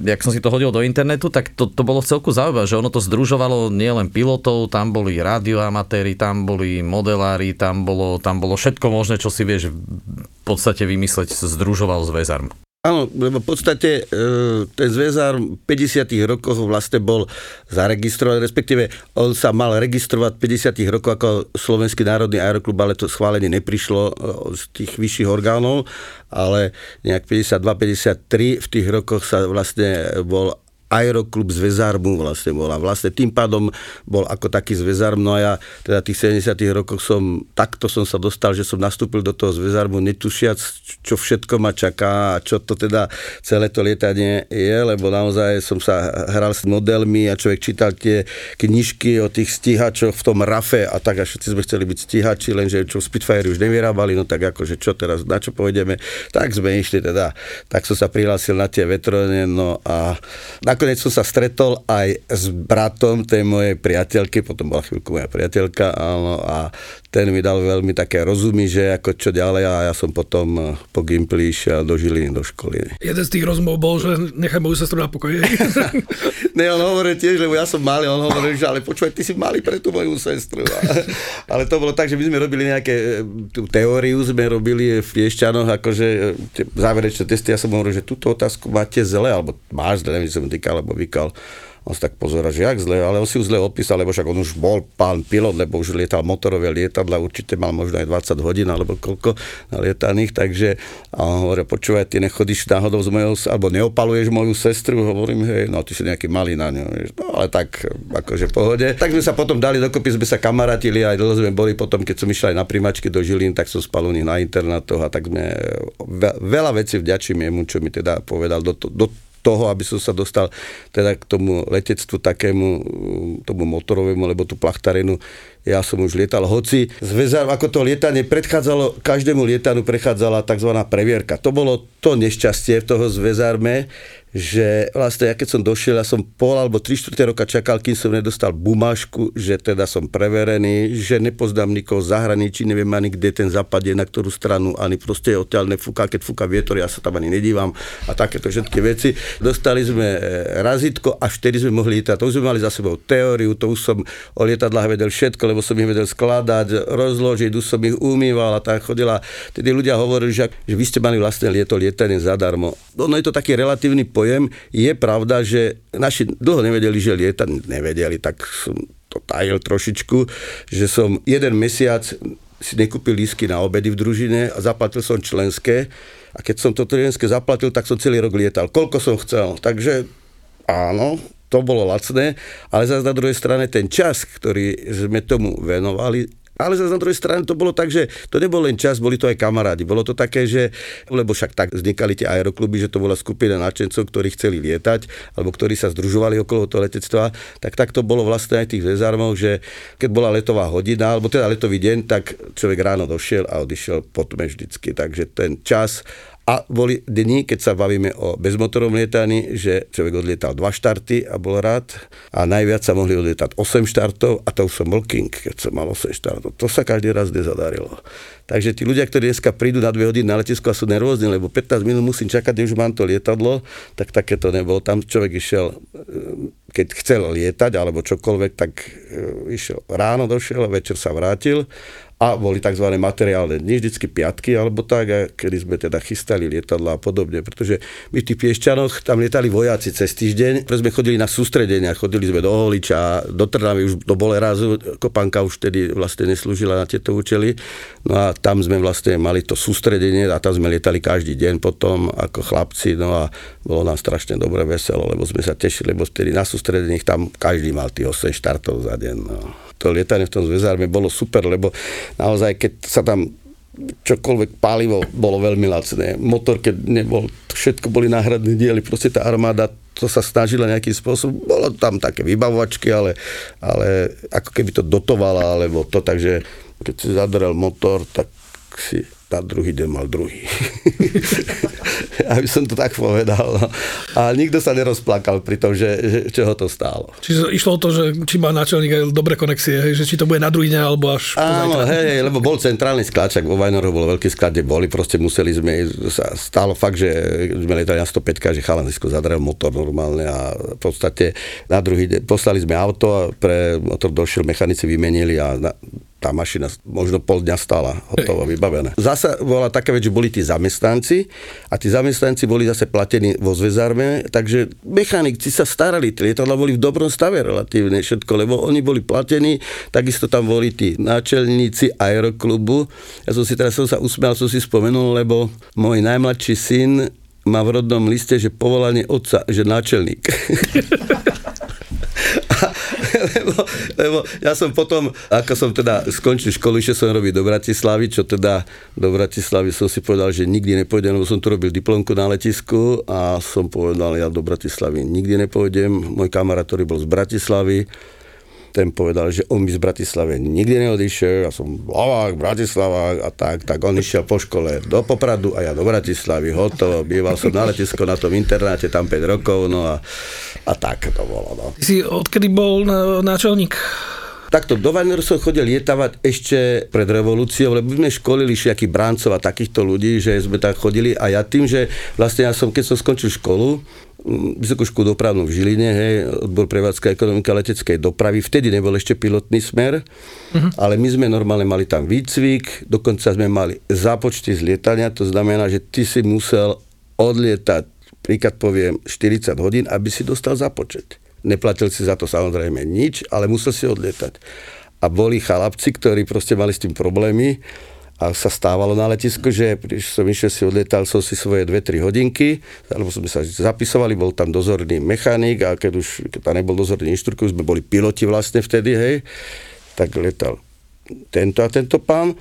jak som si to hodil do internetu, tak to, to bolo v celku zaujímavé, že ono to združovalo nielen pilotov, tam boli radioamatéri, tam boli modelári, tam bolo, tam bolo všetko možné, čo si vieš v podstate vymysleť, združoval zväzár. Áno, lebo v podstate e, ten zväzár v 50 rokoch vlastne bol zaregistrovaný, respektíve on sa mal registrovať v 50 rokoch ako Slovenský národný aeroklub, ale to schválenie neprišlo e, z tých vyšších orgánov, ale nejak 52-53 v tých rokoch sa vlastne bol aeroklub Zväzármu vlastne bol a vlastne tým pádom bol ako taký Zväzárm, no a ja teda tých 70 rokoch som, takto som sa dostal, že som nastúpil do toho Zväzármu netušiac, čo všetko ma čaká a čo to teda celé to lietanie je, lebo naozaj som sa hral s modelmi a človek čítal tie knižky o tých stíhačoch v tom rafe a tak a všetci sme chceli byť stíhači, lenže čo Spitfire už nevyrábali, no tak akože čo teraz, na čo pôjdeme, tak sme išli teda, tak som sa prihlásil na tie vetrone, no a na nakoniec som sa stretol aj s bratom tej mojej priateľky, potom bola chvíľku moja priateľka, áno, a ten mi dal veľmi také rozumy, že ako čo ďalej a ja som potom eh, po Gimply išiel do Žiliny, do školy. Jeden z tých rozmov bol, že nechaj moju sestru na pokoji. ne, on hovoril tiež, lebo ja som malý, on hovoril, že ale počúvaj, ty si malý pre tú moju sestru. ale to bolo tak, že my sme robili nejaké, eh, tú teóriu sme robili v Piešťanoch, akože eh, tie záverečné testy, ja som hovoril, že túto otázku máte zle, alebo máš zle, neviem, som týkal, alebo vykal on sa tak pozera, že jak zle, ale on si ju zle opísal, lebo však on už bol pán pilot, lebo už lietal motorové lietadla, určite mal možno aj 20 hodín alebo koľko lietaných, takže a on hovorí, počúvaj, ty nechodíš náhodou z mojou, alebo neopaluješ moju sestru, hovorím, hej, no ty si nejaký malý na ňu, no ale tak, akože pohode. Tak sme sa potom dali dokopy, sme sa kamarátili, aj dlho sme boli potom, keď som išiel aj na primačky do Žilín, tak som spal na internátoch a tak sme veľa vecí vďačím jemu, čo mi teda povedal do, do toho, aby som sa dostal teda k tomu letectvu takému, tomu motorovému, lebo tú plachtarinu ja som už lietal, hoci zväzar, ako to lietanie predchádzalo, každému lietaniu prechádzala tzv. previerka. To bolo to nešťastie v toho zväzarme, že vlastne ja keď som došiel, ja som pol alebo tri štvrté roka čakal, kým som nedostal bumášku, že teda som preverený, že nepoznám nikoho z zahraničí, neviem ani kde ten zapadie, na ktorú stranu, ani proste odtiaľ nefúka, keď fúka vietor, ja sa tam ani nedívam a takéto všetky veci. Dostali sme e, razítko a vtedy sme mohli lietať. To už sme mali za sebou teóriu, to už som o lietadlách vedel všetko, lebo som ich vedel skladať, rozložiť, už som ich umýval a tak chodila. Tedy ľudia hovorili, že, že vy ste mali vlastné lieto, lietanie zadarmo. No, no je to taký relatívny pojem. Je pravda, že naši dlho nevedeli, že lietať nevedeli, tak som to tajil trošičku, že som jeden mesiac si nekúpil lísky na obedy v družine a zaplatil som členské. A keď som to členské zaplatil, tak som celý rok lietal. Koľko som chcel. Takže áno, to bolo lacné, ale zase na druhej strane ten čas, ktorý sme tomu venovali, ale zase na druhej strane to bolo tak, že to nebol len čas, boli to aj kamarádi. Bolo to také, že, lebo však tak vznikali tie aerokluby, že to bola skupina nadšencov, ktorí chceli lietať, alebo ktorí sa združovali okolo toho letectva, tak tak to bolo vlastne aj tých zezarmov, že keď bola letová hodina, alebo teda letový deň, tak človek ráno došiel a odišiel po vždycky. Takže ten čas a boli dni, keď sa bavíme o bezmotorovom lietaní, že človek odlietal dva štarty a bol rád a najviac sa mohli odlietať 8 štartov a to už som bol king, keď som mal 8 štartov. To sa každý raz nezadarilo. Takže tí ľudia, ktorí dneska prídu na dve hodiny na letisko a sú nervózni, lebo 15 minút musím čakať, už mám to lietadlo, tak také to nebolo. Tam človek išiel, eh, keď chcel lietať alebo čokoľvek, tak eh, išiel ráno došiel, večer sa vrátil a boli tzv. materiálne dni, vždycky piatky alebo tak, a kedy sme teda chystali lietadla a podobne, pretože my v tých Piešťanoch tam lietali vojaci cez týždeň, pretože sme chodili na sústredenia, chodili sme do Holiča, do Trnavy, už do Bolerazu, Kopanka už tedy vlastne neslúžila na tieto účely, no a tam sme vlastne mali to sústredenie a tam sme lietali každý deň potom ako chlapci, no a bolo nám strašne dobre veselo, lebo sme sa tešili, lebo vtedy na sústredení tam každý mal tých 8 štartov za deň. No to lietanie v tom zväzárme bolo super, lebo naozaj, keď sa tam čokoľvek palivo bolo veľmi lacné. Motor, keď nebol, všetko boli náhradné diely, proste tá armáda to sa snažila nejakým spôsobom, bolo tam také vybavovačky, ale, ale ako keby to dotovala, alebo to, takže keď si zadrel motor, tak si na druhý deň mal druhý. Aby som to tak povedal. No. A nikto sa nerozplakal pri tom, že, že čo ho to stálo. Čiže išlo o to, že či má náčelník aj dobré konexie, hej, že či to bude na druhý deň alebo až Áno, hej, lebo bol centrálny sklad, vo Vajnoru bol veľký sklad, kde boli, proste museli sme, sa stalo fakt, že sme letali na 105, že chalanisko zadrel motor normálne a v podstate na druhý deň poslali sme auto a pre motor došiel, mechanici vymenili a na, tá mašina možno pol dňa stála, hotovo, vybavené. Zasa bola taká vec, že boli tí zamestnanci a tí zamestnanci boli zase platení vo zväzarme, takže mechanici sa starali, tie lietadla boli v dobrom stave relatívne všetko, lebo oni boli platení, takisto tam boli tí náčelníci aeroklubu. Ja som si teraz som sa usmial, som si spomenul, lebo môj najmladší syn má v rodnom liste, že povolanie otca, že náčelník. lebo, lebo ja som potom, ako som teda skončil školu, išiel som robiť do Bratislavy, čo teda do Bratislavy som si povedal, že nikdy nepôjdem, lebo som tu robil diplomku na letisku a som povedal, ja do Bratislavy nikdy nepôjdem. Môj kamarát, ktorý bol z Bratislavy, ten povedal, že on by z Bratislavy nikdy neodišiel, ja som Lavák, Bratislava a tak, tak on išiel po škole do Popradu a ja do Bratislavy, hotovo, býval som na letisko na tom internáte tam 5 rokov, no a, a tak to bolo. No. Ty si odkedy bol náčelník? Takto, do Vajneru som chodil lietavať ešte pred revolúciou, lebo sme školili všetkých bráncov a takýchto ľudí, že sme tak chodili a ja tým, že vlastne ja som, keď som skončil školu, Vysokú školu dopravnú v Žiline, hej, odbor prevádzka ekonomika leteckej dopravy. Vtedy nebol ešte pilotný smer, uh-huh. ale my sme normálne mali tam výcvik, dokonca sme mali zápočty z lietania, to znamená, že ty si musel odlietať, príklad poviem, 40 hodín, aby si dostal zápočet. Neplatil si za to samozrejme nič, ale musel si odlietať. A boli chalapci, ktorí proste mali s tým problémy, a sa stávalo na letisku, že když som išiel si odlietal som si svoje 2-3 hodinky, alebo sme sa zapisovali, bol tam dozorný mechanik a keď už keď tam nebol dozorný inštruktor, sme boli piloti vlastne vtedy, hej, tak letal tento a tento pán.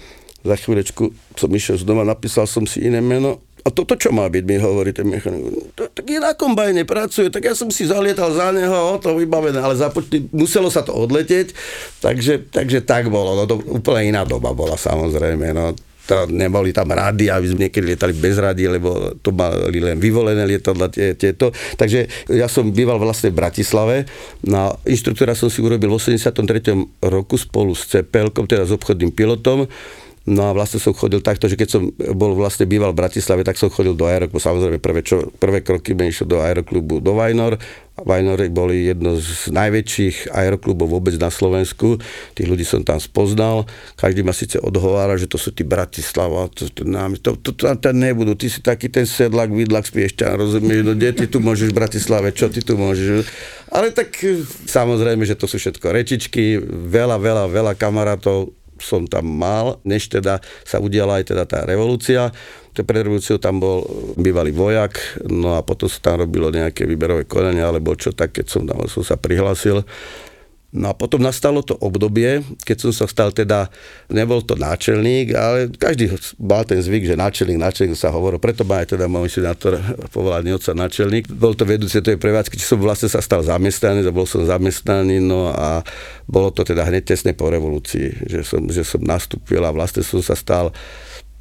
Za chvíľečku som išiel z doma, napísal som si iné meno a toto čo má byť, mi hovorí ten mechanik. Tak je na kombajne, pracuje, tak ja som si zalietal za neho, to vybavené, ale započty, muselo sa to odletieť, takže, takže tak bolo, no to úplne iná doba bola samozrejme, no to neboli tam rády, aby sme niekedy lietali bez rady, lebo to mali len vyvolené lietadla tie, tieto. Takže ja som býval vlastne v Bratislave. Na inštruktora som si urobil v 83. roku spolu s Cepelkom, teda s obchodným pilotom No a vlastne som chodil takto, že keď som bol vlastne býval v Bratislave, tak som chodil do aeroklubu. Samozrejme, prvé, čo, prvé kroky mi išiel do aeroklubu do Vajnor. Vajnor boli jedno z najväčších aeroklubov vôbec na Slovensku. Tých ľudí som tam spoznal. Každý ma síce odhovára, že to sú tí Bratislava. To, to, to, to, to tam nebudú. Ty si taký ten sedlak, vidlak, spiešťan, rozumieš? No kde ty tu môžeš v Bratislave? Čo ty tu môžeš? Ale tak samozrejme, že to sú všetko rečičky. Veľa, veľa, veľa kamarátov som tam mal, než teda sa udiala aj teda tá revolúcia. Pred revolúciou tam bol bývalý vojak, no a potom sa tam robilo nejaké výberové konanie, alebo čo tak, keď som tam som sa prihlásil No a potom nastalo to obdobie, keď som sa stal teda, nebol to náčelník, ale každý mal ten zvyk, že náčelník, náčelník sa hovoril, preto má aj teda môj senátor povolanie oca náčelník. Bol to vedúci tej prevádzky, či som vlastne sa stal zamestnaný, bol som zamestnaný, no a bolo to teda hneď tesne po revolúcii, že som, že som nastúpil a vlastne som sa stal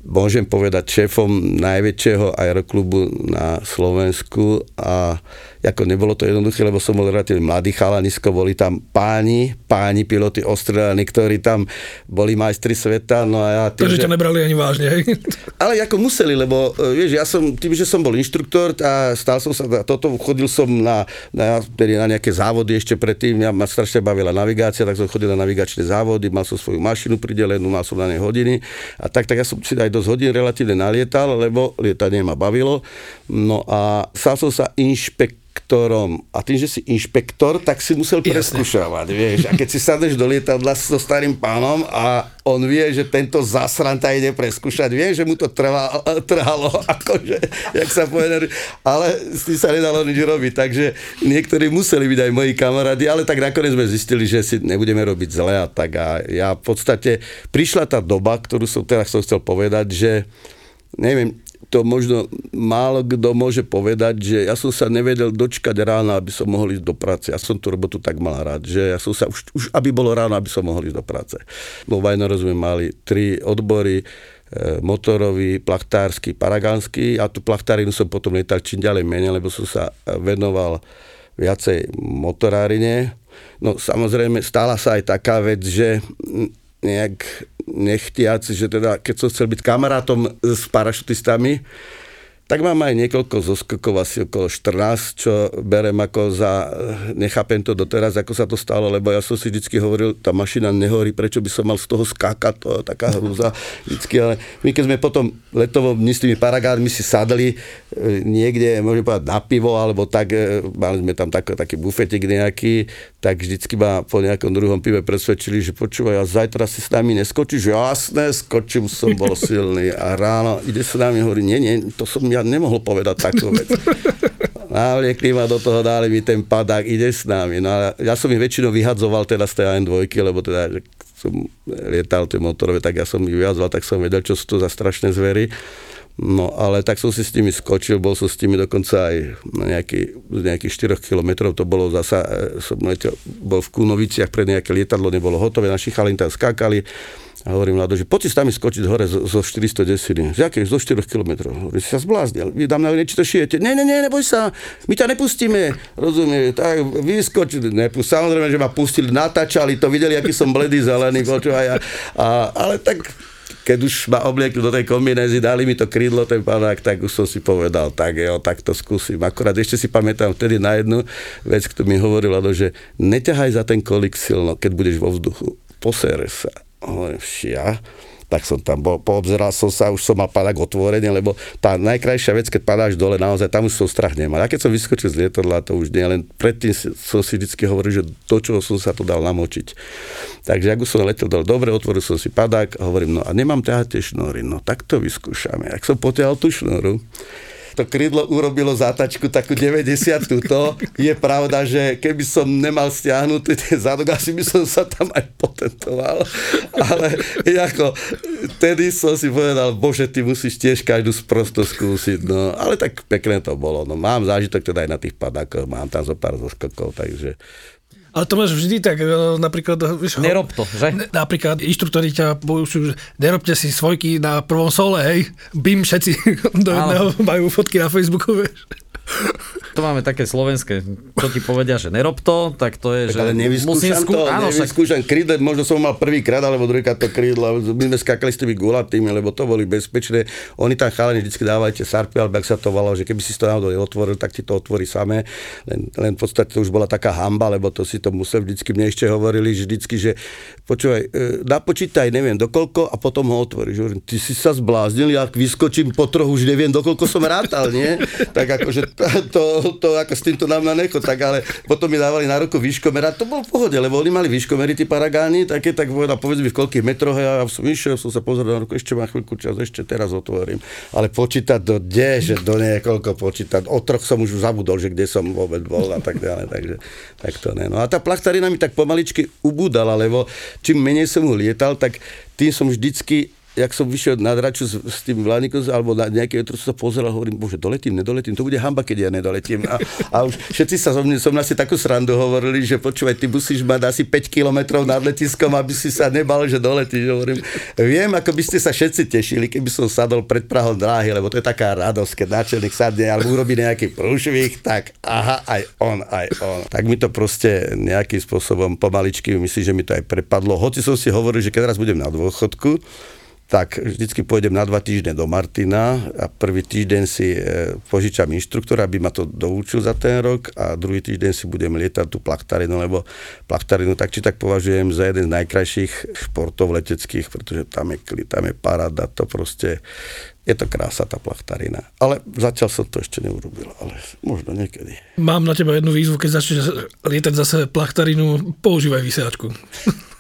môžem povedať, šéfom najväčšieho aeroklubu na Slovensku a ako nebolo to jednoduché, lebo som bol relatívne mladý chalanisko, boli tam páni, páni piloti ostrelaní, ktorí tam boli majstri sveta, no a ja... Tým, Takže že... ťa nebrali ani vážne, hej? Ale ako museli, lebo e, vieš, ja som, tým, že som bol inštruktor a stál som sa, toto chodil som na, na, na nejaké závody ešte predtým, ja ma strašne bavila navigácia, tak som chodil na navigačné závody, mal som svoju mašinu pridelenú, mal som na nej hodiny a tak, tak ja som si aj dosť hodín relatívne nalietal, lebo lietanie ma bavilo. No a stal som sa inšpekt inšpektorom. A tým, že si inšpektor, tak si musel preskúšavať, vieš. A keď si sadneš do lietadla so starým pánom a on vie, že tento zasranta ide preskúšať, vie, že mu to trvalo, trhalo, akože, jak sa povedal, ale s tým sa nedalo nič robiť, takže niektorí museli byť aj moji kamarádi, ale tak nakoniec sme zistili, že si nebudeme robiť zle a tak a ja v podstate prišla tá doba, ktorú som teraz som chcel povedať, že neviem, to možno málo kto môže povedať, že ja som sa nevedel dočkať rána, aby som mohol ísť do práce. Ja som tú robotu tak mal rád, že ja som sa už, už aby bolo ráno, aby som mohol ísť do práce. Vo Vajnoro sme mali tri odbory, motorový, plachtársky, paragánsky a tú plachtáriu som potom lietal čím ďalej menej, lebo som sa venoval viacej motorárine. No samozrejme, stala sa aj taká vec, že nejak nechtiac, že teda keď som chcel byť kamarátom s parašutistami, tak mám aj niekoľko zoskokov, asi okolo 14, čo berem ako za, nechápem to doteraz, ako sa to stalo, lebo ja som si vždycky hovoril, tá mašina nehorí, prečo by som mal z toho skákať, to je taká hrúza vždycky, ale my keď sme potom letovo s tými paragánmi si sadli niekde, môžem povedať, na pivo, alebo tak, e, mali sme tam tak, taký bufetik nejaký, tak vždycky ma po nejakom druhom pive presvedčili, že počúvaj, a zajtra si s nami neskočíš, jasné, skočím, som bol silný a ráno ide sa nami hovorí, nie, nie, to som ja nemohol povedať takú vec. Navliekli ma do toho, dali mi ten padák, ide s nami. No a ja som ich väčšinou vyhadzoval teda z tej AN2, lebo teda som lietal tie motorové, tak ja som ich vyhadzoval, tak som vedel, čo sú to za strašné zvery. No ale tak som si s nimi skočil, bol som s nimi dokonca aj na nejaký, z nejakých 4 kilometrov, to bolo zasa, e, som letel, bol v Kunoviciach, pre nejaké lietadlo nebolo hotové, naši chalín tam skákali, a hovorím Lado, že poďte s nami skočiť hore zo, zo 400 desiny. Z jakých? Zo 4 km. Hovorím, si sa zbláznil. Vy dám na niečo to šijete. Ne, ne, ne, neboj sa. My ťa nepustíme. Rozumie. Tak vyskočili. Nepust, samozrejme, že ma pustili, natáčali to, videli, aký som bledý, zelený. Počúvaj, a, a, ale tak keď už ma obliekli do tej kombinézy, dali mi to krídlo, ten panák, tak už som si povedal, tak jo, tak to skúsim. Akorát ešte si pamätám vtedy na jednu vec, ktorú mi hovoril, že neťahaj za ten kolik silno, keď budeš vo vzduchu. Posere sa hovorím, ja, tak som tam bol, poobzeral som sa, už som mal padák otvorený, lebo tá najkrajšia vec, keď padáš dole, naozaj tam už som strach nemal. A keď som vyskočil z lietadla, to už nie, len predtým som si vždy hovoril, že do čoho som sa to dal namočiť. Takže ak už som letel dole, dobre, otvoril som si padák hovorím, no a nemám ťahať tie šnúry, no tak to vyskúšame. Ak som potiahol tú šnúru, to krydlo urobilo zátačku takú 90 tuto. Je pravda, že keby som nemal stiahnutý ten zadok, asi by som sa tam aj potentoval. Ale ako, tedy som si povedal, bože, ty musíš tiež každú sprosto skúsiť. No, ale tak pekné to bolo. No, mám zážitok teda aj na tých padákoch, mám tam zo pár zoskokov, takže ale to máš vždy tak, e, napríklad... Vieš, Nerob to, že? Napríklad inštruktori ťa poučujú, že nerobte si svojky na prvom sole, hej. Bim, všetci do jedného majú fotky na Facebooku, vieš. To máme také slovenské, čo ti povedia, že nerob to, tak to je, tak že ale musím skú... to, áno, nevyskúšam však... krídle, možno som mal prvýkrát, alebo druhýkrát to krídlo, my sme skákali s tými gulatými, lebo to boli bezpečné. Oni tam chalani vždy dávajte sarpy, alebo ak sa to volalo, že keby si to náhodou otvoril, tak ti to otvorí samé. Len, len v podstate to už bola taká hamba, lebo to si to musel vždycky, mne ešte hovorili, vždycky, že počúvaj, e, napočítaj, neviem dokoľko a potom ho otvoríš. Hovorím, ty si sa zbláznil, ja vyskočím po trochu, už neviem dokoľko som rátal, nie? Tak akože to, to, ako s týmto nám na necho, tak ale potom mi dávali na ruku výškomer to bol v pohode, lebo oni mali výškomery, tí paragáni, také, tak povedal, povedz mi v koľkých metroch, ja som išiel, som sa pozrel na ruku, ešte mám chvíľku čas, ešte teraz otvorím. Ale počítať do kde, že do niekoľko počítať, o troch som už zabudol, že kde som vôbec bol a tak ďalej, takže tak to ne. No a tá plachtarina mi tak pomaličky ubúdala, lebo čím menej som ho lietal, tak tým som vždycky jak som vyšiel na draču s, s tým vlánikom, alebo na nejaké vetro som sa pozeral, hovorím, bože, doletím, nedoletím, to bude hamba, keď ja nedoletím. A, a už všetci sa so mne, som asi takú srandu hovorili, že počúvaj, ty musíš mať asi 5 kilometrov nad letiskom, aby si sa nebal, že doletíš. Hovorím, viem, ako by ste sa všetci tešili, keby som sadol pred Prahom dráhy, lebo to je taká radosť, keď náčelník sadne alebo urobí nejaký prúšvih, tak aha, aj on, aj on. Tak mi to proste nejakým spôsobom pomaličky, myslím, že mi to aj prepadlo. Hoci som si hovoril, že keď raz budem na dôchodku, tak vždycky pôjdem na dva týždne do Martina a prvý týždeň si e, požičam inštruktora, aby ma to doučil za ten rok a druhý týždeň si budem lietať tú plachtarinu, lebo plachtarinu tak či tak považujem za jeden z najkrajších športov leteckých, pretože tam je, tam je paráda, to proste je to krása tá plachtarina. Ale zatiaľ som to ešte neurobil, ale možno niekedy. Mám na teba jednu výzvu, keď začneš lietať zase plachtarinu, používaj vysielačku.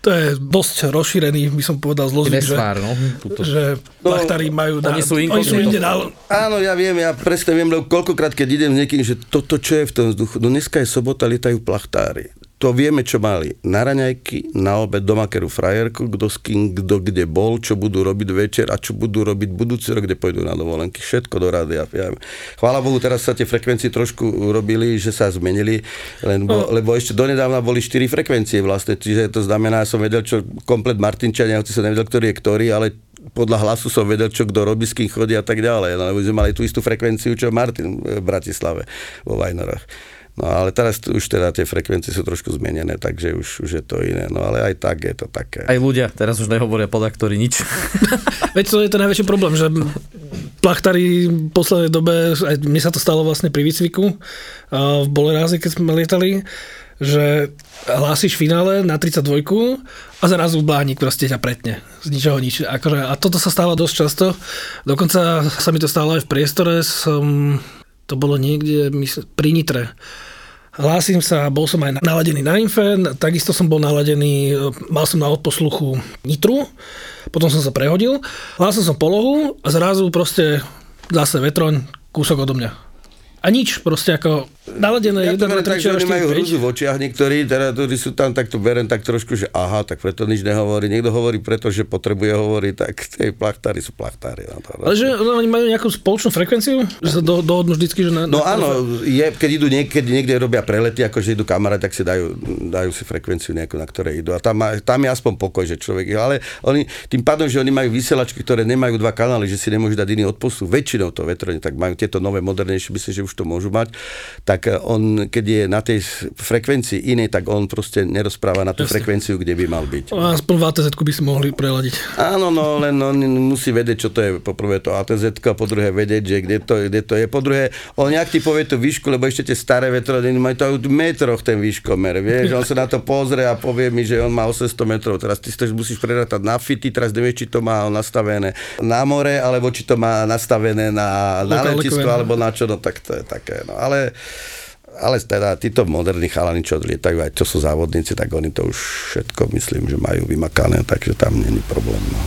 to je dosť rozšírený, by som povedal, zlozvyk, že, no, že no, plachtári majú... Oni sú, oni sú inde na... Áno, ja viem, ja presne viem, lebo koľkokrát, keď idem s niekým, že toto, čo je v tom vzduchu, no dneska je sobota, lietajú plachtári to vieme, čo mali na raňajky, na obed doma keru frajerku, kto s kým, kto kde bol, čo budú robiť večer a čo budú robiť budúci rok, kde pôjdu na dovolenky. Všetko do rady. Ja, ja, chvála Bohu, teraz sa tie frekvencie trošku urobili, že sa zmenili, lebo, no. lebo ešte donedávna boli 4 frekvencie vlastne, čiže to znamená, ja som vedel, čo komplet Martinčania, hoci som nevedel, ktorý je ktorý, ale podľa hlasu som vedel, čo kto robí, s kým chodí a tak ďalej. No, lebo sme mali tú istú frekvenciu, čo Martin v Bratislave vo Vajnorách. No ale teraz už teda tie frekvencie sú trošku zmenené, takže už, už je to iné. No ale aj tak je to také. Aj ľudia teraz už nehovoria podaktori nič. Veď to je ten najväčší problém, že plachtári v poslednej dobe, aj mne sa to stalo vlastne pri výcviku v Bolerázi, keď sme lietali, že hlásiš finále na 32 a zrazu blánik proste ťa pretne. Z ničoho nič. Akože, a toto sa stáva dosť často. Dokonca sa mi to stalo aj v priestore. Som to bolo niekde mysl, pri Nitre. Hlásim sa, bol som aj naladený na Infe, takisto som bol naladený, mal som na odposluchu Nitru, potom som sa prehodil, hlásil som polohu a zrazu proste zase vetroň, kúsok odo mňa. A nič, proste ako naladené ja 1, 2, 3, 4, 5. oni majú hruzu v očiach niektorí, teda, ktorí sú tam takto berem tak trošku, že aha, tak preto nič nehovorí. Niekto hovorí preto, že potrebuje hovoriť, tak tej plachtári sú plachtári. No, to, Ale že no, oni majú nejakú spoločnú frekvenciu? Že sa do, dohodnú vždycky, že na, No na, áno, je, keď idú niekedy, niekde robia prelety, akože idú kamaráti, tak si dajú, dajú si frekvenciu nejakú, na ktorej idú. A tam, tam je aspoň pokoj, že človek je. Ale oni, tým pádom, že oni majú vysielačky, ktoré nemajú dva kanály, že si nemôžu dať iný odpostup, väčšinou to vetrone, tak majú tieto nové, modernejšie, myslím, že už to môžu mať, tak on on, keď je na tej frekvencii inej, tak on proste nerozpráva na tú Jasne. frekvenciu, kde by mal byť. A aspoň v atz by si mohli preladiť. Áno, no len on musí vedieť, čo to je. Po prvé to atz a po druhé vedieť, že kde to, kde to je. Po druhé, on nejak ti povie tú výšku, lebo ešte tie staré vetroliny majú to v metroch ten výškomer. Vieš, on sa na to pozrie a povie mi, že on má 800 metrov. Teraz ty to musíš prerátať na fity, teraz nevieš, či to má nastavené na more, alebo či to má nastavené na, na letisko, alebo na čo, no tak to je také. No. Ale ale teda títo moderní chalani, čo lietajú, aj čo sú závodníci, tak oni to už všetko myslím, že majú vymakané, takže tam není problém. No.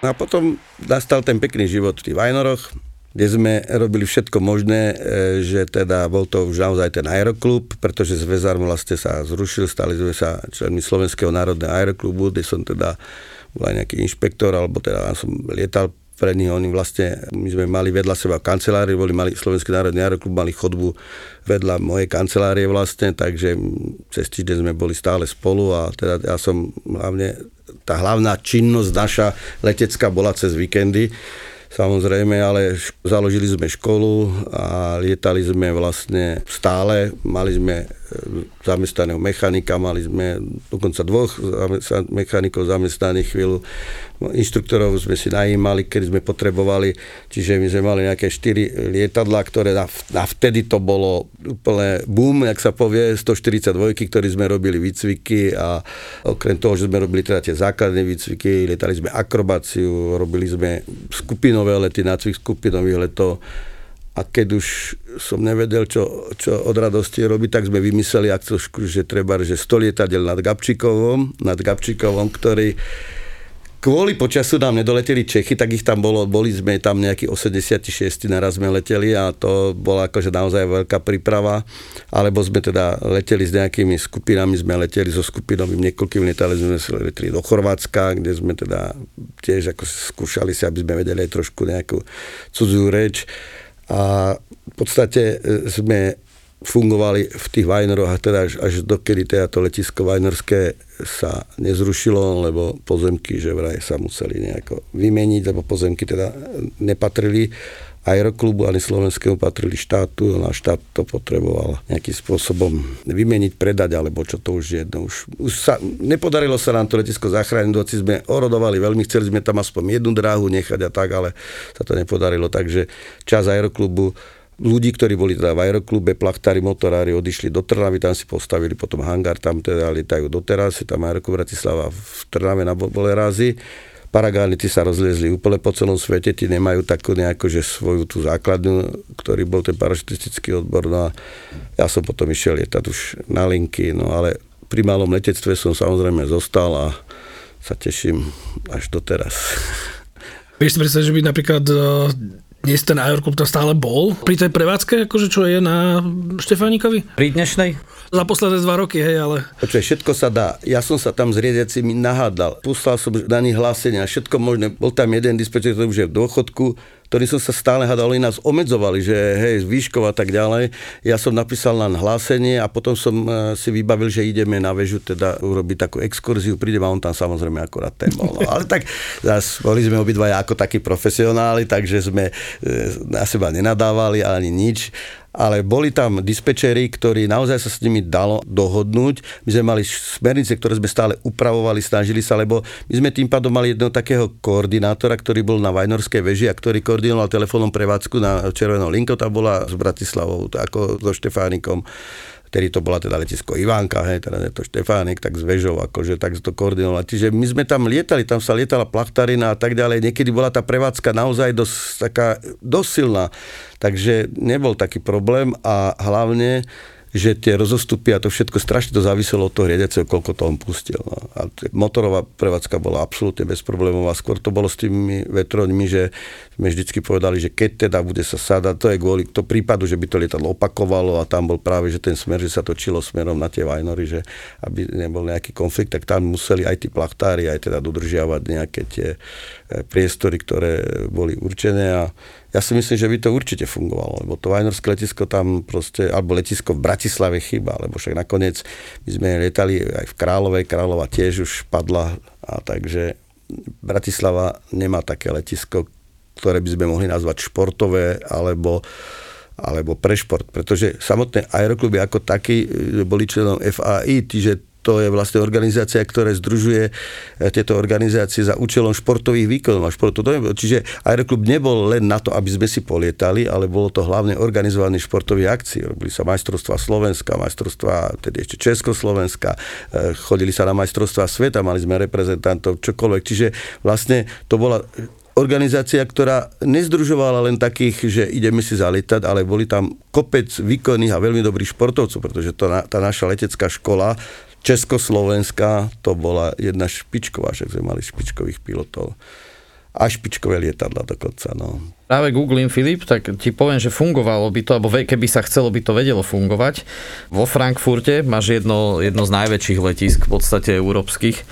A potom nastal ten pekný život v Vajnoroch, kde sme robili všetko možné, e, že teda bol to už naozaj ten aeroklub, pretože Zväzar vlastne sa zrušil, stali sme sa členmi Slovenského národného aeroklubu, kde som teda bol aj nejaký inšpektor, alebo teda som lietal pre nich oni vlastne, my sme mali vedľa seba kancelárie, boli mali Slovenský národný aeroklub, mali chodbu vedľa mojej kancelárie vlastne, takže cez týždeň sme boli stále spolu a teda ja som hlavne, tá hlavná činnosť naša letecká bola cez víkendy, samozrejme, ale založili sme školu a lietali sme vlastne stále, mali sme zamestnaného mechanika, mali sme dokonca dvoch mechanikov zamestnaných chvíľu, inštruktorov sme si najímali, keď sme potrebovali, čiže my sme mali nejaké 4 lietadla, ktoré na, na vtedy to bolo úplne boom, jak sa povie, 142, ktorí sme robili výcviky a okrem toho, že sme robili teda tie základné výcviky, lietali sme akrobáciu, robili sme skupinové lety, nácvik skupinových letov, a keď už som nevedel, čo, čo od radosti robiť, tak sme vymysleli akciu, že treba, že 100 lietadiel nad Gabčíkovom, nad Gabčíkovom, ktorý kvôli počasu nám nedoleteli Čechy, tak ich tam bolo, boli sme tam nejaký 86. naraz sme leteli a to bola akože naozaj veľká príprava, alebo sme teda leteli s nejakými skupinami, sme leteli so skupinovým niekoľkým lietali sme leteli do Chorvátska, kde sme teda tiež ako skúšali si, aby sme vedeli aj trošku nejakú cudzú reč a v podstate e, sme fungovali v tých Vajnoroch a teda až, až dokedy teda to letisko Vajnorské sa nezrušilo, lebo pozemky, že vraj sa museli nejako vymeniť, lebo pozemky teda nepatrili aeroklubu ani slovenskému patrili štátu, a štát to potreboval nejakým spôsobom vymeniť, predať, alebo čo to už je jedno. Už, už sa, nepodarilo sa nám to letisko zachrániť, hoci sme orodovali veľmi, chceli sme tam aspoň jednu dráhu nechať a tak, ale sa to nepodarilo, takže čas aeroklubu ľudí, ktorí boli teda v aeroklube, plachtári, motorári, odišli do Trnavy, tam si postavili potom hangár, tam teda lietajú doteraz, je tam aeroklub Bratislava v Trnave na Bolerázi Paragány tí sa rozliezli úplne po celom svete, tí nemajú takú nejakú, že svoju tú základnú, ktorý bol ten parašutistický odbor. No a ja som potom išiel lietať už na linky, no ale pri malom letectve som samozrejme zostal a sa teším až doteraz. Vieš si predstaviť, že by napríklad e, dnes ten aeroklub tam stále bol pri tej prevádzke, akože čo je na Štefánikovi? Pri dnešnej? Za posledné dva roky, hej, ale... Počuaj, všetko sa dá. Ja som sa tam s riadiacimi nahádal. Poslal som nich hlásenia, všetko možné. Bol tam jeden dispečer, ktorý už je v dôchodku, ktorí som sa stále hádal, oni nás obmedzovali, že hej, výškov a tak ďalej. Ja som napísal len hlásenie a potom som e, si vybavil, že ideme na väžu teda urobiť takú exkurziu, prídem a on tam samozrejme akorát ten bol. No, ale tak zás, boli sme obidvaja ako takí profesionáli, takže sme e, na seba nenadávali ani nič ale boli tam dispečeri, ktorí naozaj sa s nimi dalo dohodnúť. My sme mali smernice, ktoré sme stále upravovali, snažili sa, lebo my sme tým pádom mali jedného takého koordinátora, ktorý bol na Vajnorskej veži a ktorý koordinoval telefónom prevádzku na Červenou linkou, tá bola s Bratislavou, ako so Štefánikom vtedy to bola teda letisko Ivánka, hej, teda je to Štefánik, tak s vežou, akože tak to koordinovať. Čiže my sme tam lietali, tam sa lietala plachtarina a tak ďalej. Niekedy bola tá prevádzka naozaj dosť taká, dosť. Takže nebol taký problém a hlavne že tie rozostupy a to všetko strašne to záviselo od toho riadiaceho, koľko to on pustil. No. A motorová prevádzka bola absolútne bezproblémová. Skôr to bolo s tými vetroňmi, že sme vždycky povedali, že keď teda bude sa sadať, to je kvôli to prípadu, že by to lietadlo opakovalo a tam bol práve, že ten smer, že sa točilo smerom na tie vajnory, že aby nebol nejaký konflikt, tak tam museli aj tí plachtári aj teda dodržiavať nejaké tie priestory, ktoré boli určené a ja si myslím, že by to určite fungovalo, lebo to Vajnorské letisko tam proste, alebo letisko v Bratislave chyba, lebo však nakoniec my sme lietali aj v Královej, Králova tiež už padla a takže Bratislava nemá také letisko, ktoré by sme mohli nazvať športové alebo alebo pre šport, pretože samotné aerokluby ako taký boli členom FAI, čiže to je vlastne organizácia, ktorá združuje e, tieto organizácie za účelom športových výkonov a športu. Čiže Aeroklub nebol len na to, aby sme si polietali, ale bolo to hlavne organizovaný športový akcií. Robili sa majstrovstvá Slovenska, majstrovstvá, tedy ešte Československa, e, chodili sa na majstrovstvá sveta, mali sme reprezentantov, čokoľvek. Čiže vlastne to bola organizácia, ktorá nezdružovala len takých, že ideme si zalietať, ale boli tam kopec výkonných a veľmi dobrých športovcov, pretože to, tá naša letecká škola Československá to bola jedna špičková, však sme mali špičkových pilotov. A špičkové lietadla dokonca, no. Práve googlím, Filip, tak ti poviem, že fungovalo by to, alebo keby sa chcelo, by to vedelo fungovať. Vo Frankfurte máš jedno, jedno z najväčších letisk, v podstate európskych,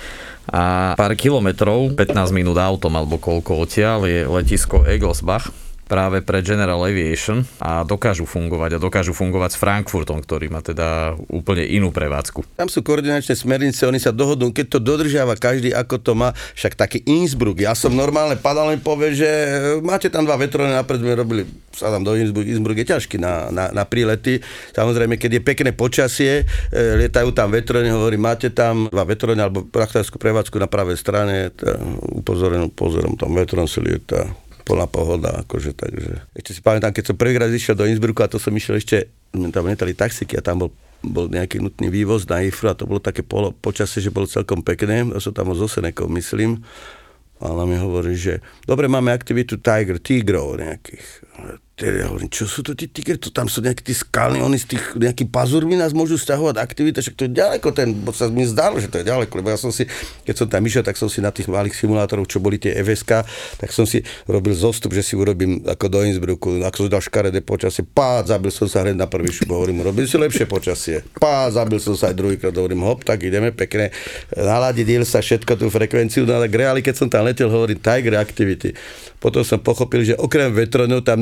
a pár kilometrov, 15 minút autom alebo koľko odtiaľ je letisko Egelsbach práve pre General Aviation a dokážu fungovať a dokážu fungovať s Frankfurtom, ktorý má teda úplne inú prevádzku. Tam sú koordinačné smernice, oni sa dohodnú, keď to dodržiava každý, ako to má, však taký Innsbruck. Ja som normálne padal len povie, že máte tam dva vetrony, napred sme robili, sa tam do Innsbruck, Innsbruck je ťažký na, na, na prílety. Samozrejme, keď je pekné počasie, e, lietajú tam vetrony, hovorí, máte tam dva vetrony alebo prachtárskú prevádzku na pravej strane, upozorenú pozorom, tam vetron si lieta plná pohoda, akože, takže. Ešte si pamätám, keď som prvýkrát išiel do Innsbrucku a to som išiel ešte, tam netali taxiky a tam bol bol nejaký nutný vývoz na Ifru a to bolo také polo, počasie, že bolo celkom pekné. Ja som tam zo Senekov, myslím. A ona mi hovorí, že dobre, máme aktivitu Tiger, tigrov nejakých ja hovorím, čo sú to tí tigre, to tam sú nejakí tí skalní, oni z tých nejaký pazurmi nás môžu stiahovať aktivita, však to je ďaleko, ten, bo sa mi zdalo, že to je ďaleko, lebo ja som si, keď som tam išiel, tak som si na tých malých simulátoroch, čo boli tie FSK, tak som si robil zostup, že si urobím ako do Innsbrucku, ako som dal škaredé počasie, pá, zabil som sa hneď na prvý šup, hovorím, robil si lepšie počasie, pá, zabil som sa aj druhýkrát, hovorím, hop, tak ideme pekne, naladiť sa všetko tú frekvenciu, no ale reáli, keď som tam letel, hovorím, Tiger Activity. Potom som pochopil, že okrem vetronov tam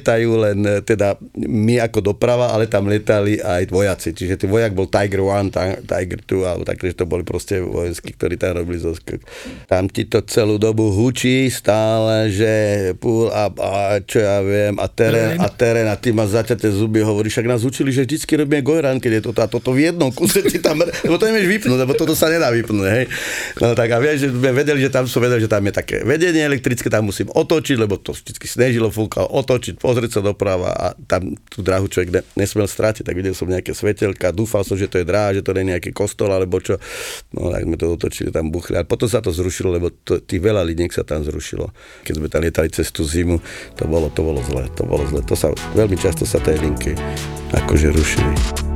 nelietajú len e, teda my ako doprava, ale tam lietali aj vojaci. Čiže ten vojak bol Tiger 1, Tiger 2, alebo takže to boli proste vojenskí, ktorí tam robili zoskok. Tam ti to celú dobu hučí stále, že púl a, a čo ja viem, a terén, a terén, a ty máš zaťaté zuby, hovoríš, však nás učili, že vždycky robíme gojran, keď je to tá, toto v jednom kuse, ti tam, lebo to nevieš vypnúť, lebo toto sa nedá vypnúť, hej. No tak a vieš, že sme vedeli, že tam som vedel, že tam je také vedenie elektrické, tam musím otočiť, lebo to vždy snežilo, fúkal, otočiť, pozrieť sa doprava a tam tú dráhu človek ne, nesmel stratiť, tak videl som nejaké svetelka, dúfal som, že to je dráha, že to nie je nejaký kostol alebo čo. No tak sme to otočili, tam buchli. A potom sa to zrušilo, lebo to, tých veľa liniek sa tam zrušilo. Keď sme tam lietali cez tú zimu, to bolo, to bolo zle, to bolo zle. To sa, veľmi často sa tie linky akože rušili.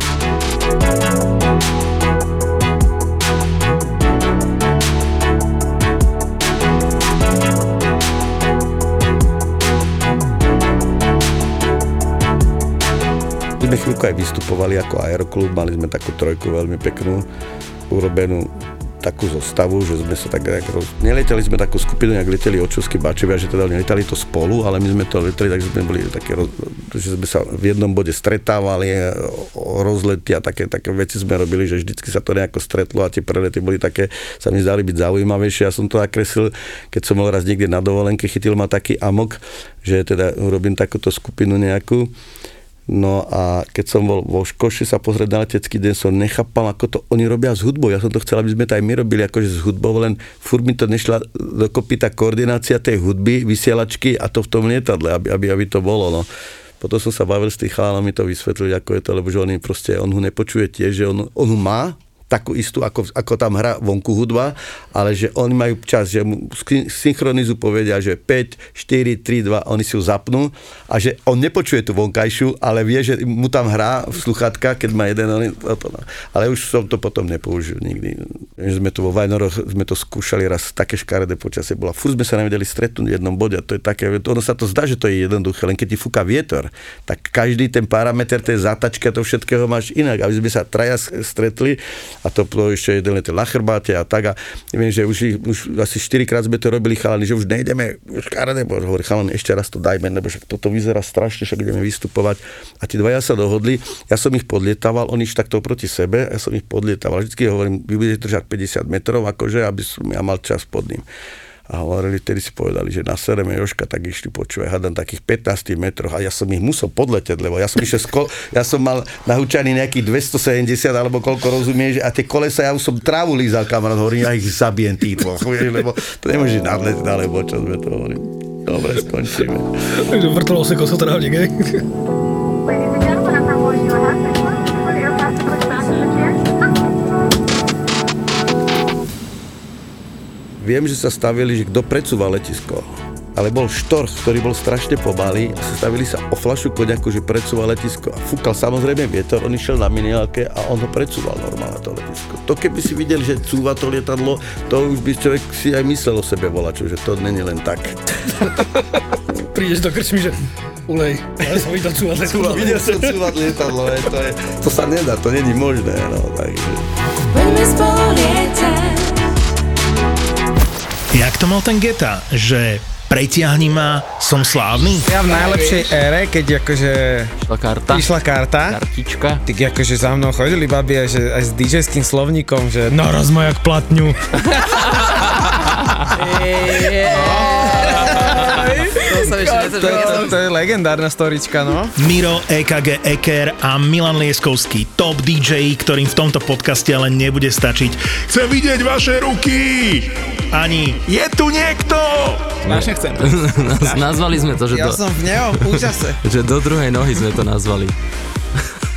Sme chvíľku aj vystupovali ako aeroklub, mali sme takú trojku veľmi peknú, urobenú takú zostavu, že sme sa tak nejak roz... Nelietali sme takú skupinu, jak leteli očovskí bačevia, že teda nelietali to spolu, ale my sme to leteli, takže sme boli také, roz... že sme sa v jednom bode stretávali, rozlety a také, také veci sme robili, že vždycky sa to nejako stretlo a tie prelety boli také, sa mi zdali byť zaujímavejšie. Ja som to nakreslil, keď som bol raz niekde na dovolenke, chytil ma taký amok, že teda urobím takúto skupinu nejakú No a keď som bol vo Škoši sa pozrieť na letecký deň, som nechápal, ako to oni robia s hudbou. Ja som to chcel, aby sme to aj my robili akože s hudbou, len furt mi to nešla dokopy tá koordinácia tej hudby, vysielačky a to v tom lietadle, aby, aby, aby to bolo. No. Potom som sa bavil s tých chalánami to vysvetliť, ako je to, lebo že on proste, on ho nepočuje tiež, že on, on ho má, takú istú, ako, ako tam hra vonku hudba, ale že oni majú čas, že mu synchronizu povedia, že 5, 4, 3, 2, oni si ju zapnú a že on nepočuje tú vonkajšiu, ale vie, že mu tam hrá v sluchatka, keď má jeden, on, ale už som to potom nepoužil nikdy. Že sme tu vo Vajnoroch, sme to skúšali raz, také škaredé počasie bola. Furt sme sa nevedeli stretnúť v jednom bode a to je také, ono sa to zdá, že to je jednoduché, len keď ti fúka vietor, tak každý ten parameter tej zatačky a to všetkého máš inak, aby sme sa traja stretli a to bolo ešte jeden let na chrbáte a tak a neviem, že už, už asi 4 krát sme to robili chalani, že už nejdeme, už karne, hovorí chalani, ešte raz to dajme, lebo však toto vyzerá strašne, však ideme vystupovať. A tí dvaja sa dohodli, ja som ich podlietaval, oni iš takto proti sebe, ja som ich podlietaval. Vždycky hovorím, vy budete držať 50 metrov, akože, aby som ja mal čas pod ním a hovorili, vtedy si povedali, že na sereme Joška tak išli počúvaj, hádam takých 15 metroch a ja som ich musel podleteť, lebo ja som išiel sko- ja som mal nahúčaný nejakých 270 alebo koľko rozumieš a tie kolesa, ja už som trávu lízal kamarát, hovorím, ja ich zabijem tých dvoch, lebo to nemôže nadleť, alebo čo sme to hovorili. Dobre, skončíme. Vrtalo sa kosotrávnik, hej? Viem, že sa stavili, že kto predsúva letisko. Ale bol štorch, ktorý bol strašne pomalý a stavili sa o flašu koniaku, že predsúva letisko. A fúkal samozrejme vietor, on išiel na miniálke a on ho predsúval normálne to letisko. To keby si videli, že cúva to lietadlo, to už by človek si aj myslel o sebe volačo, že to není len tak. Prídeš do krčmy, že ulej, ale som videl cúvať lietadlo. Videl som cúvať lietadlo, to, je, to sa nedá, to není možné. No, takže. When we spolu lietaj Jak to mal ten Geta, že pretiahni ma, som slávny? Ja v najlepšej ére, keď akože... Išla karta. Išla karta. Kartička. Tak akože za mnou chodili babi aj, že, aj s DJ-ským slovníkom, že naraz ma jak platňu. sa ešte to, to, to je legendárna storička, no. Miro, EKG Eker a Milan Lieskovský, top DJ, ktorým v tomto podcaste ale nebude stačiť. Chcem vidieť vaše ruky! Ani je tu niekto! Strašne chcem. nazvali sme to, že ja do... som v neho, úžase. že do druhej nohy sme to nazvali.